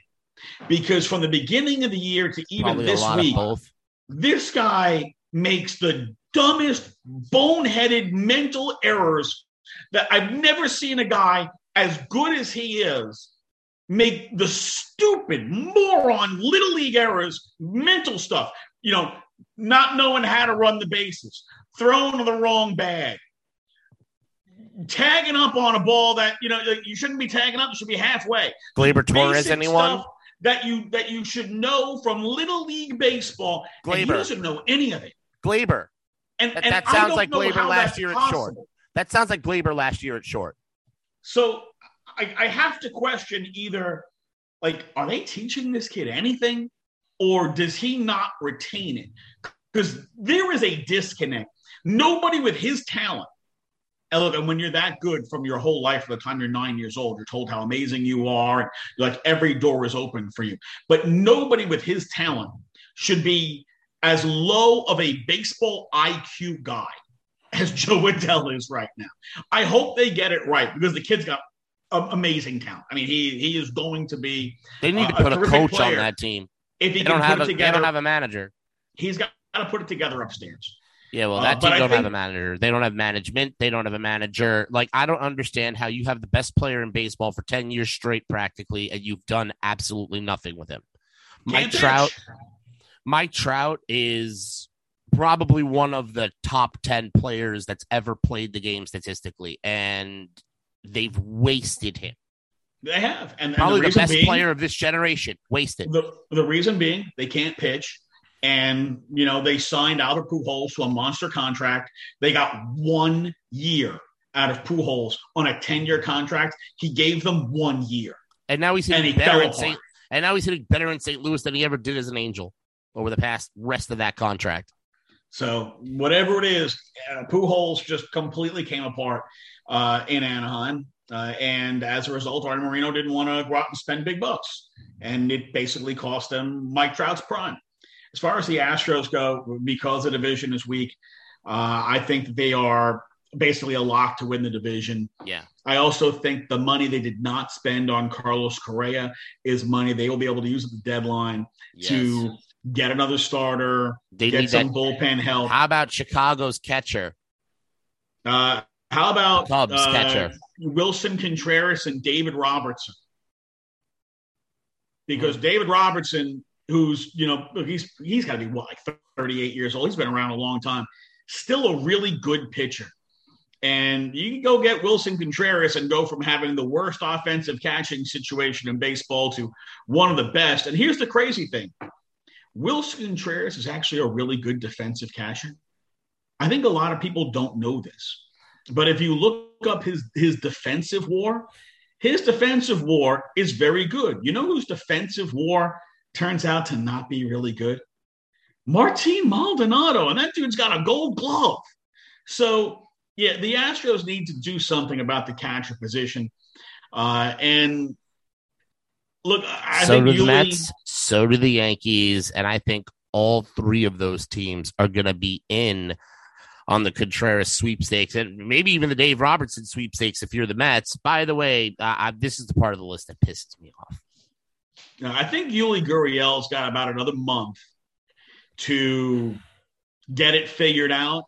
Because from the beginning of the year to even Probably this week, this guy makes the dumbest, boneheaded mental errors that I've never seen a guy as good as he is make the stupid, moron, little league errors, mental stuff. You know, not knowing how to run the bases, throwing the wrong bag, tagging up on a ball that you know you shouldn't be tagging up. You should be halfway. Gleyber Torres, anyone that you that you should know from little league baseball? Gleyber he doesn't know any of it. Gleyber. And, that, and that sounds like Gleyber last year possible. at short. That sounds like Gleyber last year at short. So I, I have to question either like, are they teaching this kid anything, or does he not retain it? Because there is a disconnect. Nobody with his talent and look, and when you're that good from your whole life, from the time you're nine years old, you're told how amazing you are. Like every door is open for you. But nobody with his talent should be as low of a baseball IQ guy as Jo Adell is right now. I hope they get it right because the kid's got amazing talent. I mean, he he is going to be. They need to put a, a coach player. on that team. If he they don't have a, together, they don't have a manager. He's got to put it together upstairs. Yeah, well, uh, that uh, team don't think... have a manager. They don't have management. They don't have a manager. Like, I don't understand how you have the best player in baseball for ten years straight, practically, and you've done absolutely nothing with him. Mike Trout. Mike Trout is probably one of the top ten players that's ever played the game statistically, and they've wasted him. They have, and, probably and the, the best being, player of this generation. Wasted. The the reason being they can't pitch and you know they signed Albert Pujols to a monster contract. They got one year out of Pujols on a ten-year contract. He gave them one year, and now he's hitting better in St. And now he's hitting better in St. Louis than he ever did as an Angel over the past rest of that contract. So whatever it is, uh, Pujols just completely came apart uh, in Anaheim. Uh, and as a result, Arte Moreno didn't want to go out and spend big bucks. And it basically cost them Mike Trout's prime. As far as the Astros go, because the division is weak, uh, I think that they are basically a lock to win the division. Yeah. I also think the money they did not spend on Carlos Correa is money they will be able to use at the deadline yes. to get another starter, they get some that. bullpen help. How about Chicago's catcher? Uh, how about Cubs uh, catcher Willson Contreras and David Robertson? Because mm. David Robertson who's you know he's he's got to be what like 38 years old. He's been around a long time. Still a really good pitcher. And you can go get Willson Contreras and go from having the worst offensive catching situation in baseball to one of the best. And here's the crazy thing Willson Contreras is actually a really good defensive catcher. I think a lot of people don't know this. But if you look up his, his defensive war, his defensive war is very good. You know whose defensive war turns out to not be really good? Martin Maldonado. And that dude's got a gold glove. So yeah, the Astros need to do something about the catcher position. Uh, and look, I so think do the Yuli, Mets, so do the Yankees, and I think all three of those teams are going to be in on the Contreras sweepstakes, and maybe even the Dave Robertson sweepstakes if you're the Mets. By the way, uh, I, this is the part of the list that pisses me off. Now, I think Yuli Gurriel's got about another month to get it figured out.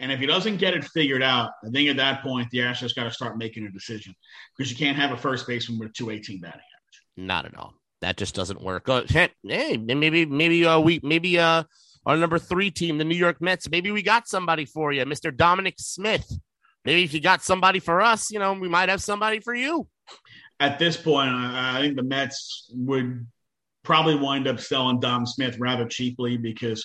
And if he doesn't get it figured out, I think at that point the Astros got to start making a decision because you can't have a first baseman with a 218 batting average. Not at all. That just doesn't work. Uh, hey, maybe maybe uh, we maybe uh our number three team, the New York Mets. Maybe we got somebody for you, Mister Dominic Smith. Maybe if you got somebody for us, you know, we might have somebody for you. At this point, I, I think the Mets would probably wind up selling Dom Smith rather cheaply because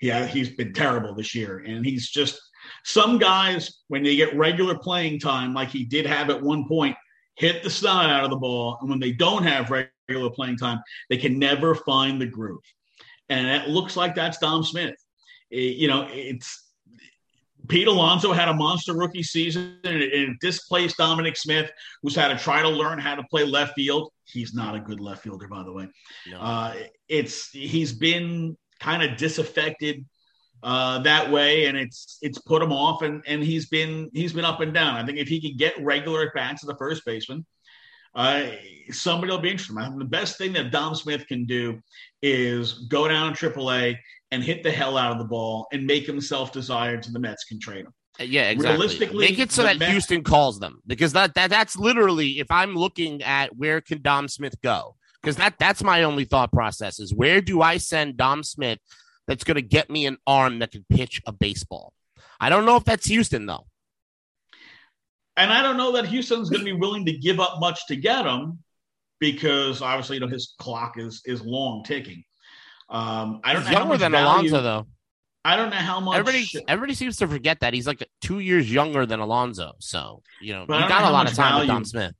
yeah, he's been terrible this year. And he's just some guys, when they get regular playing time, like he did have at one point, hit the snot out of the ball. And when they don't have regular playing time, they can never find the groove. And it looks like that's Dom Smith. It, you know, it's Pete Alonso had a monster rookie season and it, it displaced Dominic Smith, who's had to try to learn how to play left field. He's not a good left fielder, by the way. No. Uh, it's he's been kind of disaffected uh, that way, and it's it's put him off, and and he's been he's been up and down. I think if he could get regular at bats as the first baseman, uh, somebody will be interested. I think the best thing that Dom Smith can do is go down to AAA and hit the hell out of the ball and make himself desired to the Mets can trade him. Uh, yeah, exactly. Realistically, make it so that Mets- Houston calls them because that, that that's literally if I'm looking at where can Dom Smith go because that that's my only thought process is where do I send Dom Smith that's going to get me an arm that can pitch a baseball. I don't know if that's Houston though. And I don't know that Houston's going to be willing to give up much to get him because obviously you know his clock is is long ticking. Um, I don't He's know younger than value, Alonso though. I don't know how much. Everybody, everybody seems to forget that he's like two years younger than Alonso. So you know, he got a lot of time value, with Dom Smith.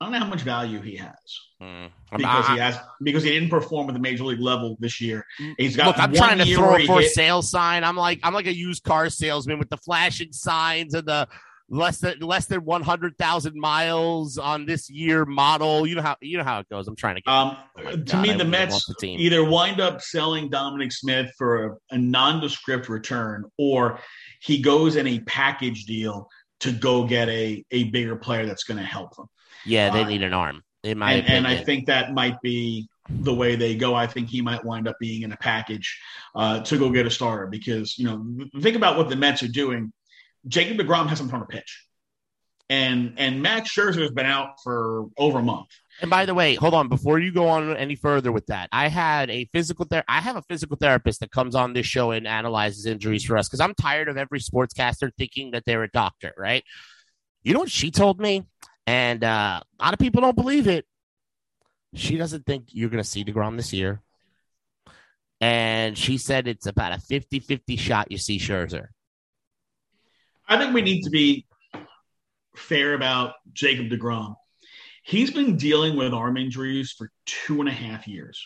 I don't know how much value he has mm. because I, he has because he didn't perform at the major league level this year. Mm. He's got. Look, I'm trying to throw a for a sale sign. I'm like I'm like a used car salesman with the flashing signs and the less than less than 100,000 miles on this year model. You know how you know how it goes. I'm trying to get. Um, oh to God, me, the Mets the either wind up selling Dominic Smith for a, a nondescript return, or he goes in a package deal to go get a a bigger player that's going to help them. Yeah, they uh, need an arm. In my and, and, I think that might be the way they go. I think he might wind up being in a package uh, to go get a starter because you know think about what the Mets are doing. Jacob Degrom hasn't thrown a pitch, and and Max Scherzer has been out for over a month. And by the way, hold on before you go on any further with that. I had a physical ther- I have a physical therapist that comes on this show and analyzes injuries for us because I'm tired of every sportscaster thinking that they're a doctor, right? You know what she told me? And uh, a lot of people don't believe it. She doesn't think you're going to see DeGrom this year. And she said it's about a 50 50 shot you see Scherzer. I think we need to be fair about Jacob DeGrom. He's been dealing with arm injuries for two and a half years.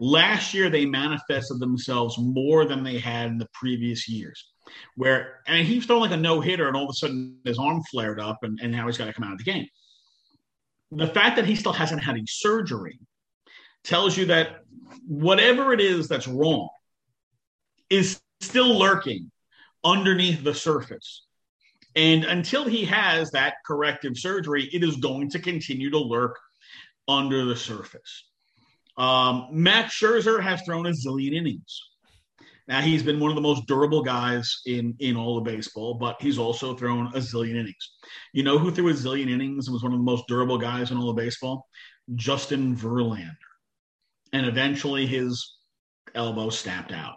Last year, they manifested themselves more than they had in the previous years where and he's throwing like a no hitter, and all of a sudden his arm flared up, and, and now he's got to come out of the game. The fact that he still hasn't had any surgery tells you that whatever it is that's wrong is still lurking underneath the surface. And until he has that corrective surgery, it is going to continue to lurk under the surface. Um, Max Scherzer has thrown a zillion innings. Now he's been one of the most durable guys in in all of baseball, but he's also thrown a zillion innings. You know who threw a zillion innings and was one of the most durable guys in all of baseball? Justin Verlander. and eventually his elbow snapped out.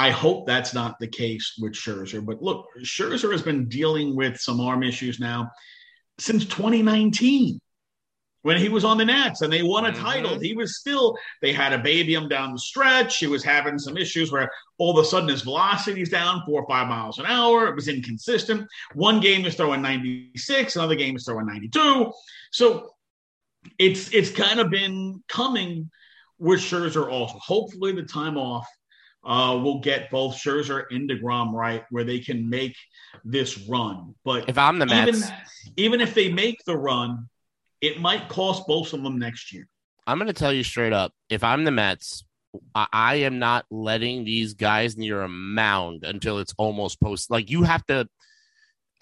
I hope that's not the case with Scherzer. But look, Scherzer has been dealing with some arm issues now since 2019 when he was on the Nats and they won a mm-hmm. title. He was still, they had a baby him down the stretch. He was having some issues where all of a sudden his velocity is down four or five miles an hour. It was inconsistent. One game is throwing 96, another game is throwing 92. So it's it's kind of been coming with Scherzer also. Hopefully the time off uh, will get both Scherzer and DeGrom right where they can make this run. But if I'm the Mets, even, even if they make the run, it might cost both of them next year. I'm going to tell you straight up if I'm the Mets, I, I am not letting these guys near a mound until it's almost post. Like you have to.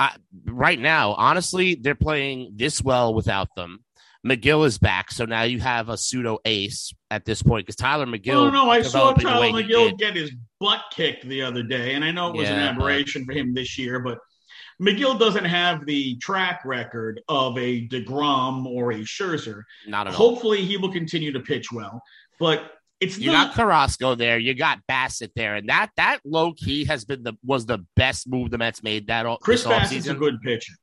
I, right now, honestly, they're playing this well without them. Megill is back, so now you have a pseudo ace at this point because Tylor Megill. Oh no, I saw Tylor Megill get his butt kicked the other day, and I know it was yeah, an aberration but... for him this year, but Megill doesn't have the track record of a Degrom or a Scherzer. Not at all. Hopefully, he will continue to pitch well, but it's you not... got Carrasco there, you got Bassitt there, and that that low key has been the was the best move the Mets made that all. Chris Bassitt's a good pitcher,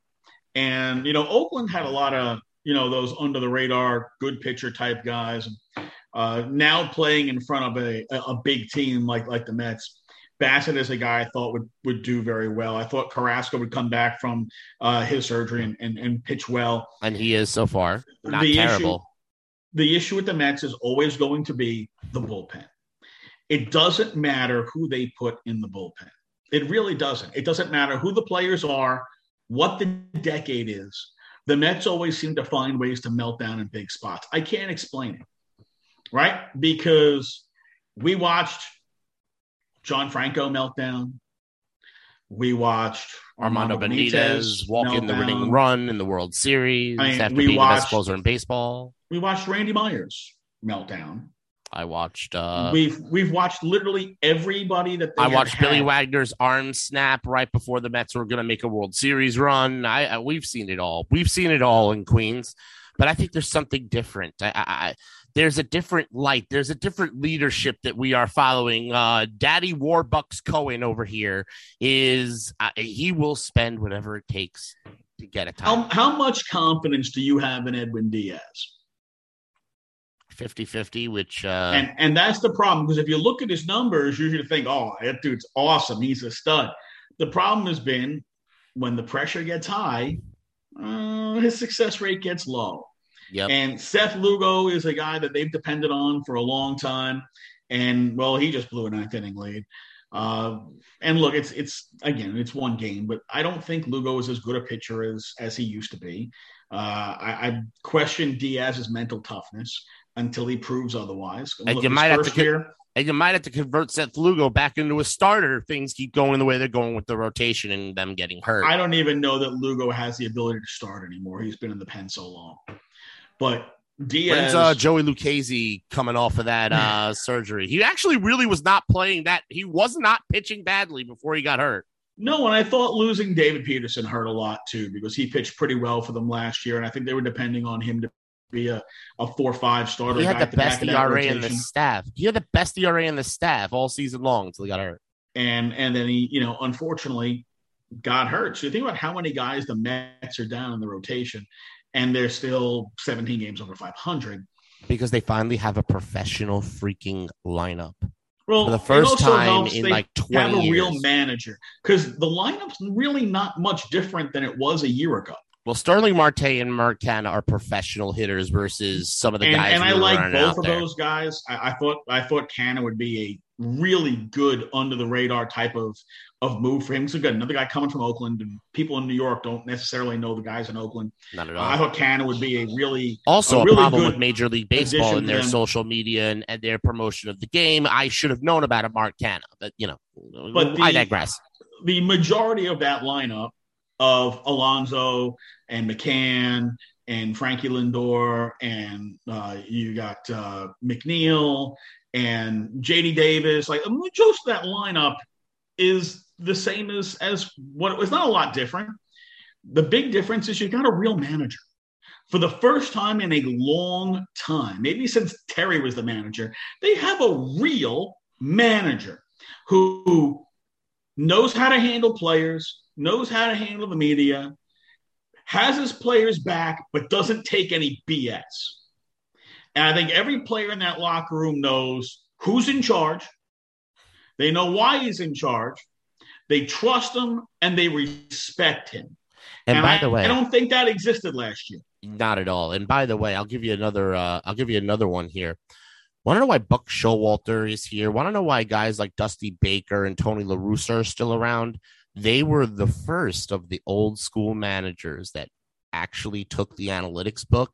and you know Oakland had a lot of you know those under the radar good pitcher type guys. Uh, now playing in front of a, a big team like like the Mets, Bassitt is a guy I thought would would do very well. I thought Carrasco would come back from uh, his surgery and, and, and pitch well, and he is so far not the terrible. Issue, the issue with the Mets is always going to be the bullpen. It doesn't matter who they put in the bullpen. It really doesn't. It doesn't matter who the players are, what the decade is the Mets always seem to find ways to melt down in big spots. I can't explain it, right? Because we watched John Franco meltdown. We watched Armando, Armando Benitez, Benitez walk in the winning run in the World Series I mean, after being watched, the best closer in baseball. We watched Randy Myers meltdown. I watched. uh We've we've watched literally everybody that I watched. Billy Wagner's arm snap right before the Mets were going to make a World Series run. I, I, we've seen it all. We've seen it all in Queens, but I think there's something different. I, I, there's a different light. There's a different leadership that we are following. Uh, Daddy Warbucks Cohen over here is uh, he will spend whatever it takes to get a time. How, how much confidence do you have in Edwin Diaz? 50-50 which uh and and that's the problem because if you look at his numbers you're going to think oh that dude's awesome. He's a stud. The problem has been when the pressure gets high uh, his success rate gets low. Yep. and seth lugo is a guy that they've depended on for a long time and well he just blew a ninth inning lead. Uh, and look, it's it's again, it's one game, but I don't think Lugo is as good a pitcher as as he used to be. Uh, I, I, question Diaz's mental toughness until he proves otherwise. And you might have to year, and you might have to convert Seth Lugo back into a starter if things keep going the way they're going with the rotation and them getting hurt. I don't even know that Lugo has the ability to start anymore. He's been in the pen so long. But Diaz, When's, uh, Joey Lucchesi coming off of that uh, surgery. He actually really was not playing that. He was not pitching badly before he got hurt. No, and I thought losing David Peterson hurt a lot too because he pitched pretty well for them last year, and I think they were depending on him to be a, a four five starter. He had the best ERA in the staff. He had the best ERA in the staff all season long until he got hurt. And and then he, you know, unfortunately got hurt. So you think about how many guys the Mets are down in the rotation, and they're still 17 games over 500 because they finally have a professional freaking lineup. Well, for the first time in like 20 have a years. real manager because the lineup's really not much different than it was a year ago. Well, Starling Marte and Mark Canha are professional hitters versus some of the and, guys. And I like both of there. those guys. I, I, thought I thought Canha would be a really good under the radar type of of move for him. So good, another guy coming from Oakland, and people in New York don't necessarily know the guys in Oakland. Not at all. Uh, I thought Canha would be a really also a, really problem with Major League Baseball and their social media and, and, their promotion of the game. I should have known about a Mark Canha, but you know, but the, I digress. The majority of that lineup of Alonso and McCann and Frankie Lindor and uh, you got uh, McNeil and JD Davis. Like most that lineup is the same as as what it was. Not a lot different. The big difference is you got a real manager. for the first time in a long time, maybe since Terry was the manager, they have a real manager who knows how to handle players, knows how to handle the media, has his players back, but doesn't take any BS. And I think every player in that locker room knows who's in charge. They know why he's in charge. They trust him and they respect him. And, And by I, the way, I don't think that existed last year. Not at all. And by the way, I'll give you another. Uh, I'll give you another one here. Want to know why Buck Showalter is here? Want to know why guys like Dusty Baker and Tony La Russa are still around? They were the first of the old school managers that actually took the analytics book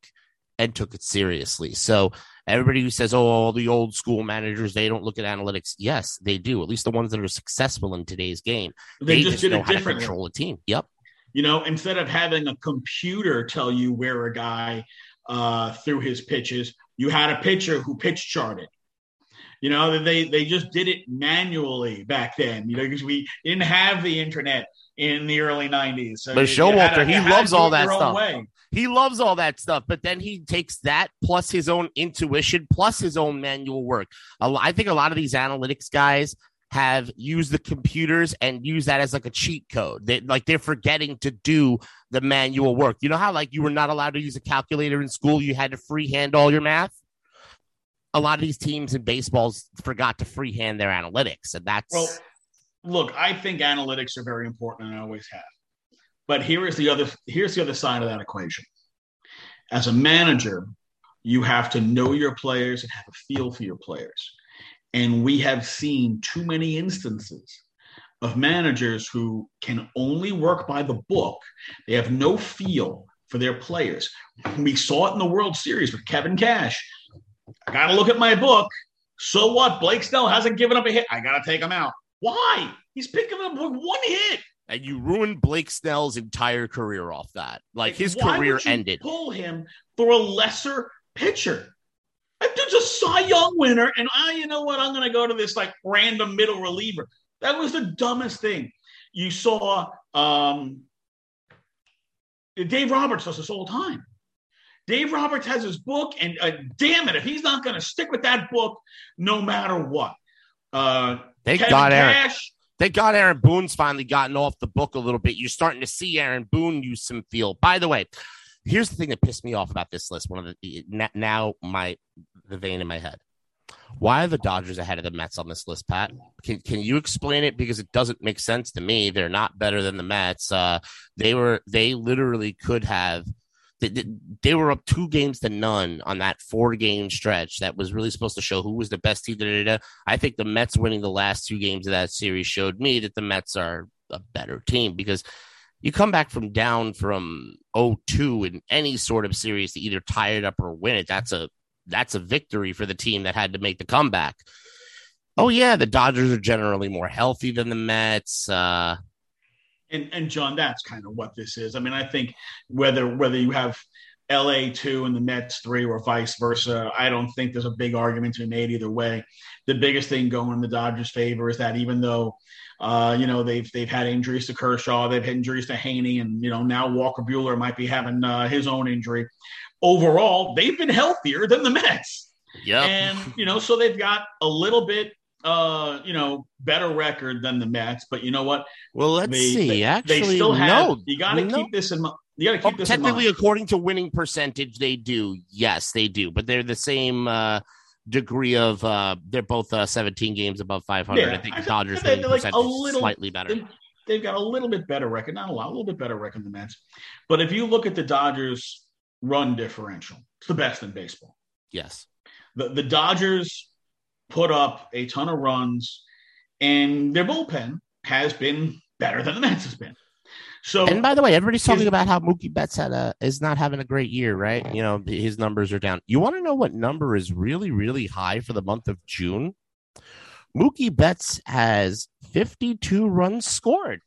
and took it seriously. So everybody who says, "Oh, all the old school managers they don't look at analytics," yes, they do. At least the ones that are successful in today's game, They, they, just, did know how to control a team. Yep. You know, instead of having a computer tell you where a guy uh, threw his pitches, you had a pitcher who pitch charted. You know, they they just did it manually back then. You know, because we didn't have the internet in the early '90s. So But you- you had Showalter, he you had to loves all that stuff. way. He loves all that stuff, but then he takes that plus his own intuition plus his own manual work. I think a lot of these analytics guys have used the computers and use that as like a cheat code. They like they're forgetting to do the manual work. You know how like you were not allowed to use a calculator in school, you had to freehand all your math? A lot of these teams in baseballs forgot to freehand their analytics, and that's Well, look, I think analytics are very important, and I always have. But here is the other here's the other side of that equation. As a manager, you have to know your players and have a feel for your players. And we have seen too many instances of managers who can only work by the book. They have no feel for their players. We saw it in the World Series with Kevin Cash. I got to look at my book. So what? Blake Snell hasn't given up a hit. I got to take him out. Why? He's picking up one hit. and you ruined Blake Snell's entire career off that. Like his Why career ended. Pull him for a lesser pitcher. That dude's a Cy Young winner, and I, you know what? I'm going to go to this like random middle reliever. That was the dumbest thing. You saw um, Dave Roberts does this all the time. Dave Roberts has his book, and uh, damn it, if he's not going to stick with that book, no matter what. Uh, Thank Kevin God, Aaron. Thank God Aaron Boone's finally gotten off the book a little bit. You're starting to see Aaron Boone use some feel. By the way, here's the thing that pissed me off about this list. One of the now my the vein in my head. Why are the Dodgers ahead of the Mets on this list, Pat? Can can you explain it? Because it doesn't make sense to me. They're not better than the Mets. Uh, they were they literally could have they, were up two games to none on that four game stretch that was really supposed to show who was the best team. da, da, da. I think the Mets winning the last two games of that series showed me that the Mets are a better team because you come back from down from 0-2 in any sort of series to either tie it up or win it. That's a that's a victory for the team that had to make the comeback. Oh yeah, the Dodgers are generally more healthy than the Mets. Uh, and and John, that's kind of what this is. I mean, I think whether whether you have LA two and the Mets three or vice versa, I don't think there's a big argument to be made either way. The biggest thing going in the Dodgers' favor is that even though uh, you know they've they've had injuries to Kershaw, they've had injuries to Heaney, and you know now Walker Buehler might be having uh, his own injury. Overall, they've been healthier than the Mets. Yeah, And you know, so they've got a little bit uh, you know, better record than the Mets, but you know what? well, let's they, see. They, Actually, they still have. no. you got to no. keep this in mind. You got to keep Oh, this in technically, according to winning percentage, they do. Yes, they do. But they're the same uh, degree of. Uh, they're both uh, 17 games above 500. Yeah, I think I the Dodgers winning like a percentage little- slightly better. They, they've got a little bit better record, not a lot, a little bit better record than the Mets. But if you look at the Dodgers' run differential, it's the best in baseball. yes. The the Dodgers put up a ton of runs, and their bullpen has been better than the Mets has been. So And by the way, everybody's talking about how Mookie Betts had a is not having a great year, right? You know, his numbers are down. You want to know what number is really, really high for the month of June? Mookie Betts has 52 runs scored.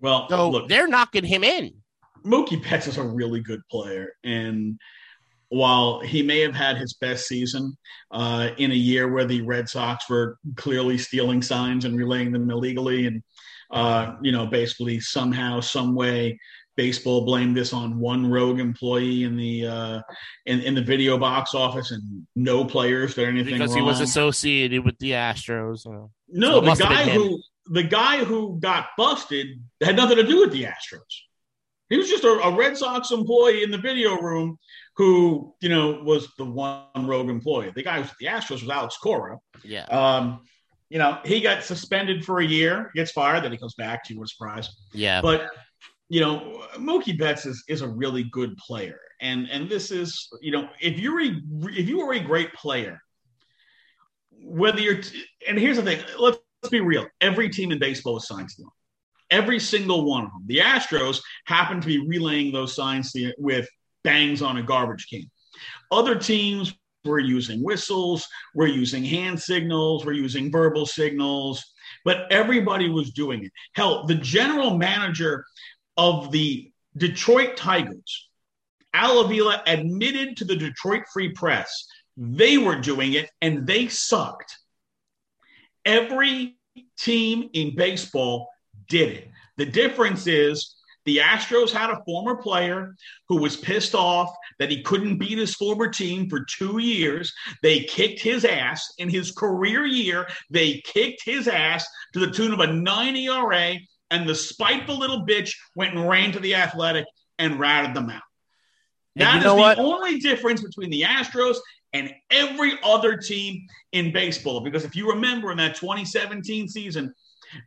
well, So look, they're knocking him in. Mookie Betts is a really good player, and while he may have had his best season uh, in a year where the Red Sox were clearly stealing signs and relaying them illegally, and uh, you know, basically somehow, some way, baseball blamed this on one rogue employee in the uh, in, in the video box office and no players did anything because wrong. he was associated with the Astros. No, so the guy who the guy who got busted had nothing to do with the Astros. He was just a, a Red Sox employee in the video room who, you know, was the one rogue employee. The guy who was at the Astros was Alex Cora. yeah, Um, you know, he got suspended for a year, gets fired, then he comes back to your surprise. yeah. But you know, Mookie Betts is, is a really good player, and and this is you know if you're a if you are a great player, whether you're and here's the thing, let's, let's be real, every team in baseball is sign stealing, every single one of them. The Astros happen to be relaying those signs with bangs on a garbage can. Other teams were using whistles, we're using hand signals, we're using verbal signals, but everybody was doing it. Hell, the general manager of the Detroit Tigers, Al Avila admitted to the Detroit Free Press they were doing it and they sucked. Every team in baseball did it. The difference is the Astros had a former player who was pissed off that he couldn't beat his former team for two years. They kicked his ass in his career year. They kicked his ass to the tune of a 9 ERA, and the spiteful little bitch went and ran to the athletic and ratted them out. That you is the what? only difference between the Astros and every other team in baseball. Because if you remember in that 2017 season,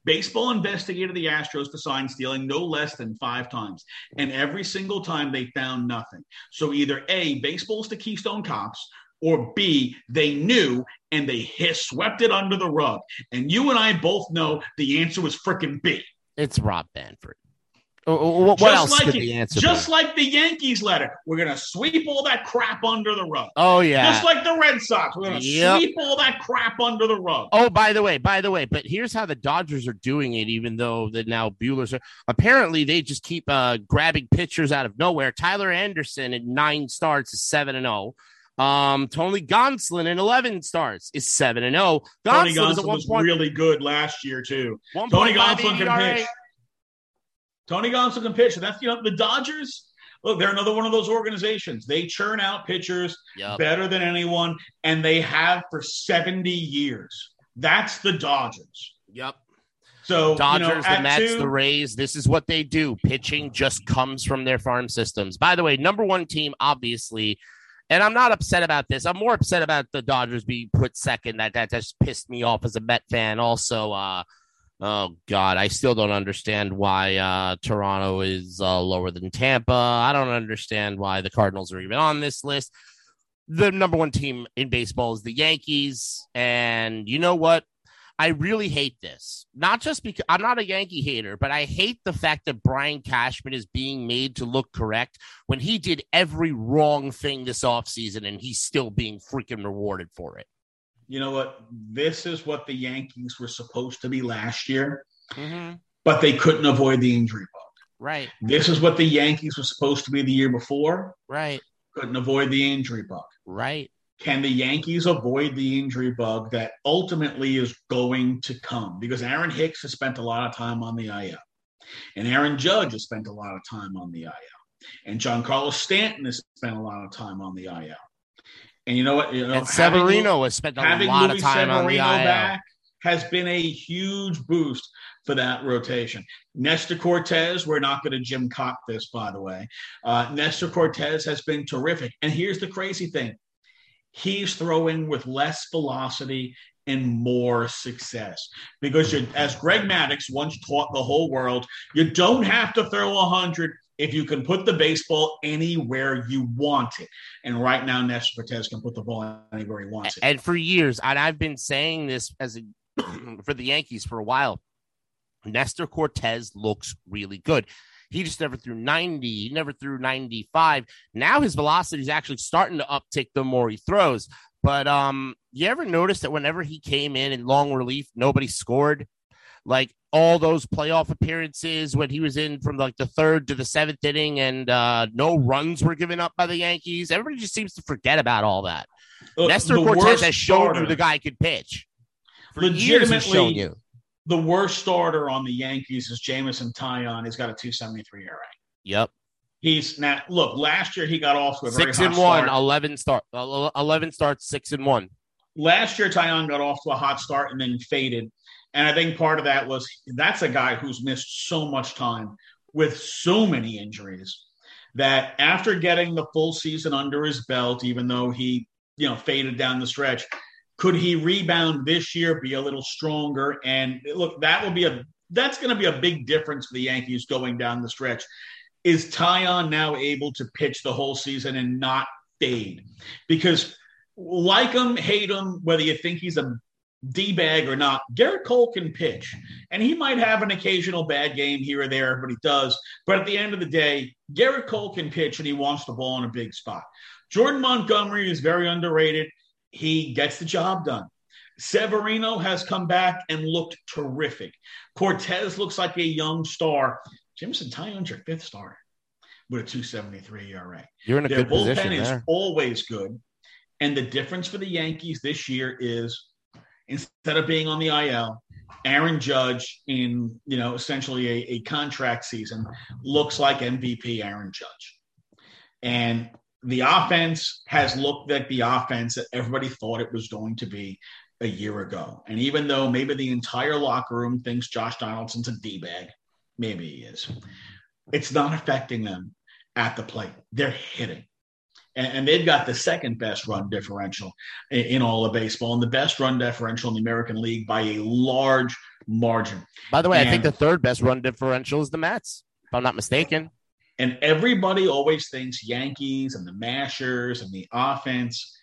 baseball investigated the Astros for sign stealing no less than five times. And every single time they found nothing. So either A, baseball's the Keystone Cops, or B, they knew and they his, swept it under the rug. And you and I both know the answer was freaking B. it's Rob Banford. Oh, oh, What, what else like could it- the answer Just be? like the Yankees letter, we're gonna sweep all that crap under the rug. Oh yeah. Just like the Red Sox, we're gonna Yep. sweep all that crap under the rug. Oh, by the way, by the way, but here's how the Dodgers are doing it, even though the now Buehler's are apparently they just keep uh, grabbing pitchers out of nowhere. Tyler Anderson in nine starts is seven and zero. Um, Tony Gonsolin in eleven starts is seven and zero. Tony Gonsolin was point really good last year too. Tony Gonsolin can ERA. pitch. Tony Gonsolin can pitch. That's you know the Dodgers. Look, they're another one of those organizations. They churn out pitchers Yep. better than anyone, and they have for 70 years. That's the Dodgers. Yep. So Dodgers, you know, the Mets, two- the Rays. This is what they do. Pitching just comes from their farm systems. By the way, number one team, obviously. And I'm not upset about this. I'm more upset about the Dodgers being put second. That that just pissed me off as a Met fan. Also, uh, oh God, I still don't understand why uh, Toronto is uh, lower than Tampa. I don't understand why the Cardinals are even on this list. The number one team in baseball is the Yankees, and you know what? I really hate this. Not just because I'm not a Yankee hater, but I hate the fact that Brian Cashman is being made to look correct when he did every wrong thing this offseason and he's still being freaking rewarded for it. You know what? This is what the Yankees were supposed to be last year, Mm-hmm. but they couldn't avoid the injury bug. Right, This is what the Yankees were supposed to be the year before, right, couldn't avoid the injury bug. right. Can the Yankees avoid the injury bug that ultimately is going to come? Because Aaron Hicks has spent a lot of time on the IL, and Aaron Judge has spent a lot of time on the IL, and Giancarlo Stanton has spent a lot of time on the IL. And you know what? You know, And Severino has spent a lot Luis of time on the IL. Severino back has been a huge boost for that rotation. Nestor Cortes, we're not going to Jim Cock this, by the way. Uh, Nestor Cortes has been terrific. And here's the crazy thing he's throwing with less velocity and more success. Because as Greg Maddux once taught the whole world, you don't have to throw 100 if you can put the baseball anywhere you want it. And right now, Nestor Cortes can put the ball anywhere he wants it. And for years, and I've been saying this as a for the Yankees for a while. Nestor Cortes looks really good. He just never threw 90. He never threw 95. Now his velocity is actually starting to uptick the more he throws. But um, you ever notice that whenever he came in in long relief, nobody scored? Like all those playoff appearances when he was in from like the third to the seventh inning and uh, no runs were given up by the Yankees. Everybody just seems to forget about all that. Look, Nestor Cortes has shown starter- you the guy could pitch. For years, he's shown you. The worst starter on the Yankees is Jameson Taillon. He's got a 273 ERA. Yep. He's now look. Last year he got off to a six very and one, start. 11 start, uh, 11 starts, six and one. Last year Taillon got off to a hot start and then faded, and I think part of that was that's a guy who's missed so much time with so many injuries that after getting the full season under his belt, even though he you know faded down the stretch, could he rebound this year, be a little stronger? And look, that will be a that's going to be a big difference for the Yankees going down the stretch. Is Taillon now able to pitch the whole season and not fade? Because like him, hate him, whether you think he's a D bag or not, Gerrit Cole can pitch. And he might have an occasional bad game here or there, but he does. But at the end of the day, Gerrit Cole can pitch and he wants the ball in a big spot. Jordan Montgomery is very underrated. He gets the job done. Severino has come back and looked terrific. Cortes looks like a young star. Jameson Taillon's your fifth star with a 273 ERA. You're in a Their good position bullpen is always good. And the difference for the Yankees this year is instead of being on the IL, Aaron Judge in you know essentially a, a contract season looks like MVP Aaron Judge. And the offense has looked like the offense that everybody thought it was going to be a year ago. And even though maybe the entire locker room thinks Josh Donaldson's a D bag, maybe he is, it's not affecting them at the plate. They're hitting. And, and they've got the second best run differential in, in all of baseball and the best run differential in the American League by a large margin. By the way, I think the third best run differential is the Mets, if I'm not mistaken. And everybody always thinks Yankees and the Mashers and the offense.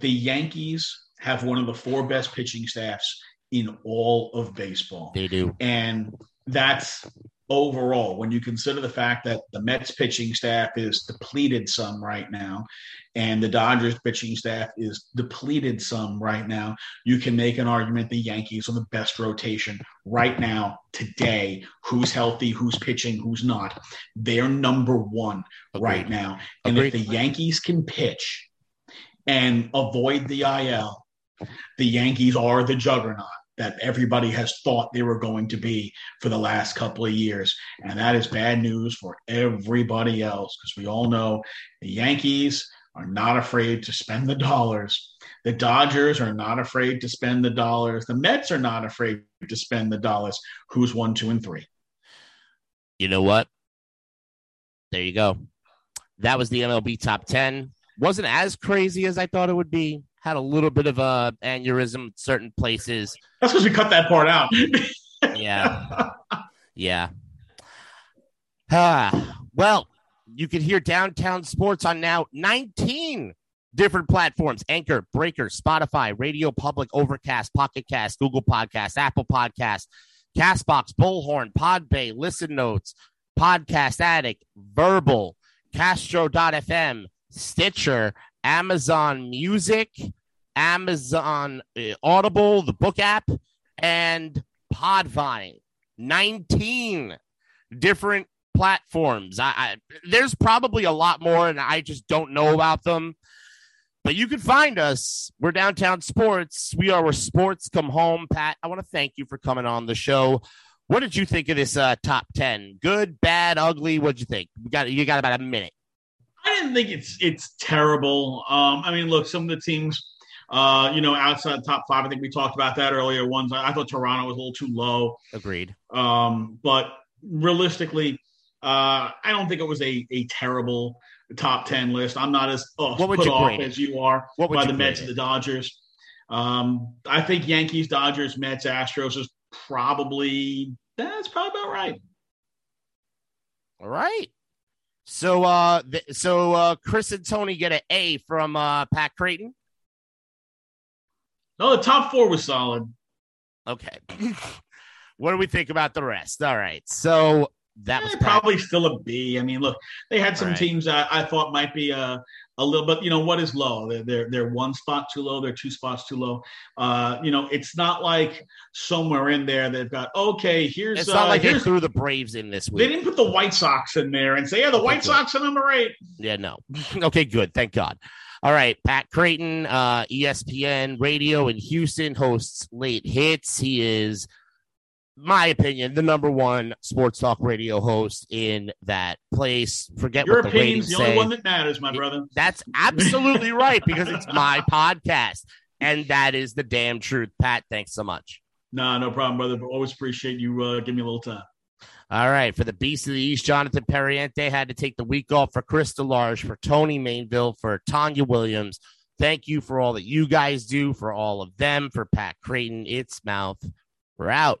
The Yankees have one of the four best pitching staffs in all of baseball. They do. And that's overall when you consider the fact that the Mets pitching staff is depleted some right now and the Dodgers pitching staff is depleted some right now, you can make an argument the Yankees are the best rotation right now, today. Who's healthy, who's pitching, who's not. They're number one right now. And if the Yankees can pitch and avoid the IL, the Yankees are the juggernaut that everybody has thought they were going to be for the last couple of years. And that is bad news for everybody else because we all know the Yankees are not afraid to spend the dollars. The Dodgers are not afraid to spend the dollars. The Mets are not afraid to spend the dollars. Who's one, two, and three? You know what? There you go. That was the MLB top 10. Wasn't as crazy as I thought it would be. Had a little bit of a aneurysm in certain places. That's because we cut that part out. Yeah. Yeah. Ah, well, you can hear Downtown Sports on now 19 different platforms Anchor, Breaker, Spotify, Radio Public, Overcast, Pocket Cast, Google Podcast, Apple Podcast, Castbox, Bullhorn, Podbay, Listen Notes, Podcast Addict, Verbal, Castro.fm, Stitcher, Amazon Music, Amazon uh, Audible, the book app, and Podvine. 19 different platforms. I, I there's probably a lot more and I just don't know about them. But you can find us. We're downtown sports. We are where sports come home. Pat, I want to thank you for coming on the show. What did you think of this uh, top 10? Good, bad, ugly? What'd you think? We got you got about a minute. I didn't think it's it's terrible. Um, I mean, look, some of the teams, uh, you know, outside the top five, I think we talked about that earlier. Ones I, I thought Toronto was a little too low, Agreed. um, but realistically, uh, I don't think it was a a terrible top ten list. I'm not as uh, What would put you off as you are What would by the Mets grade and the Dodgers. Um, I think Yankees, Dodgers, Mets, Astros is probably that's probably about right. All right. So uh th- so uh Chris and Tony get an A from uh Pat Creighton. No, the top four was solid. Okay. what do we think about the rest? All right. So that Eh, was Pat- probably still a B. I mean, look, they had some Right. teams I, I thought might be a, a little, but you know what is low? They're, they're they're one spot too low. They're two spots too low. Uh, you know, it's not like somewhere in there they've got okay. Here's It's not uh, like they threw the Braves in this week. they didn't put the White Sox in there and say, yeah, the Okay, White good. Sox are number eight. Yeah, no. okay, good. Thank God. All right, Pat Creighton, uh, ESPN Radio in Houston, hosts late hits. He is my opinion, the number one sports talk radio host in that place. Forget Your what the opinion's the say. only one that matters, my brother. That's absolutely right because it's my podcast, and that is the damn truth. Pat, thanks so much. Nah, no problem, brother. But always appreciate you uh, giving me a little time. All right, for the Beast of the East, Jonathan Periente had to take the week off for Chris DeLarge, for Tony Mainville, for Tanya Williams. Thank you for all that you guys do, for all of them, for Pat Creighton, It's Mouth. We're out.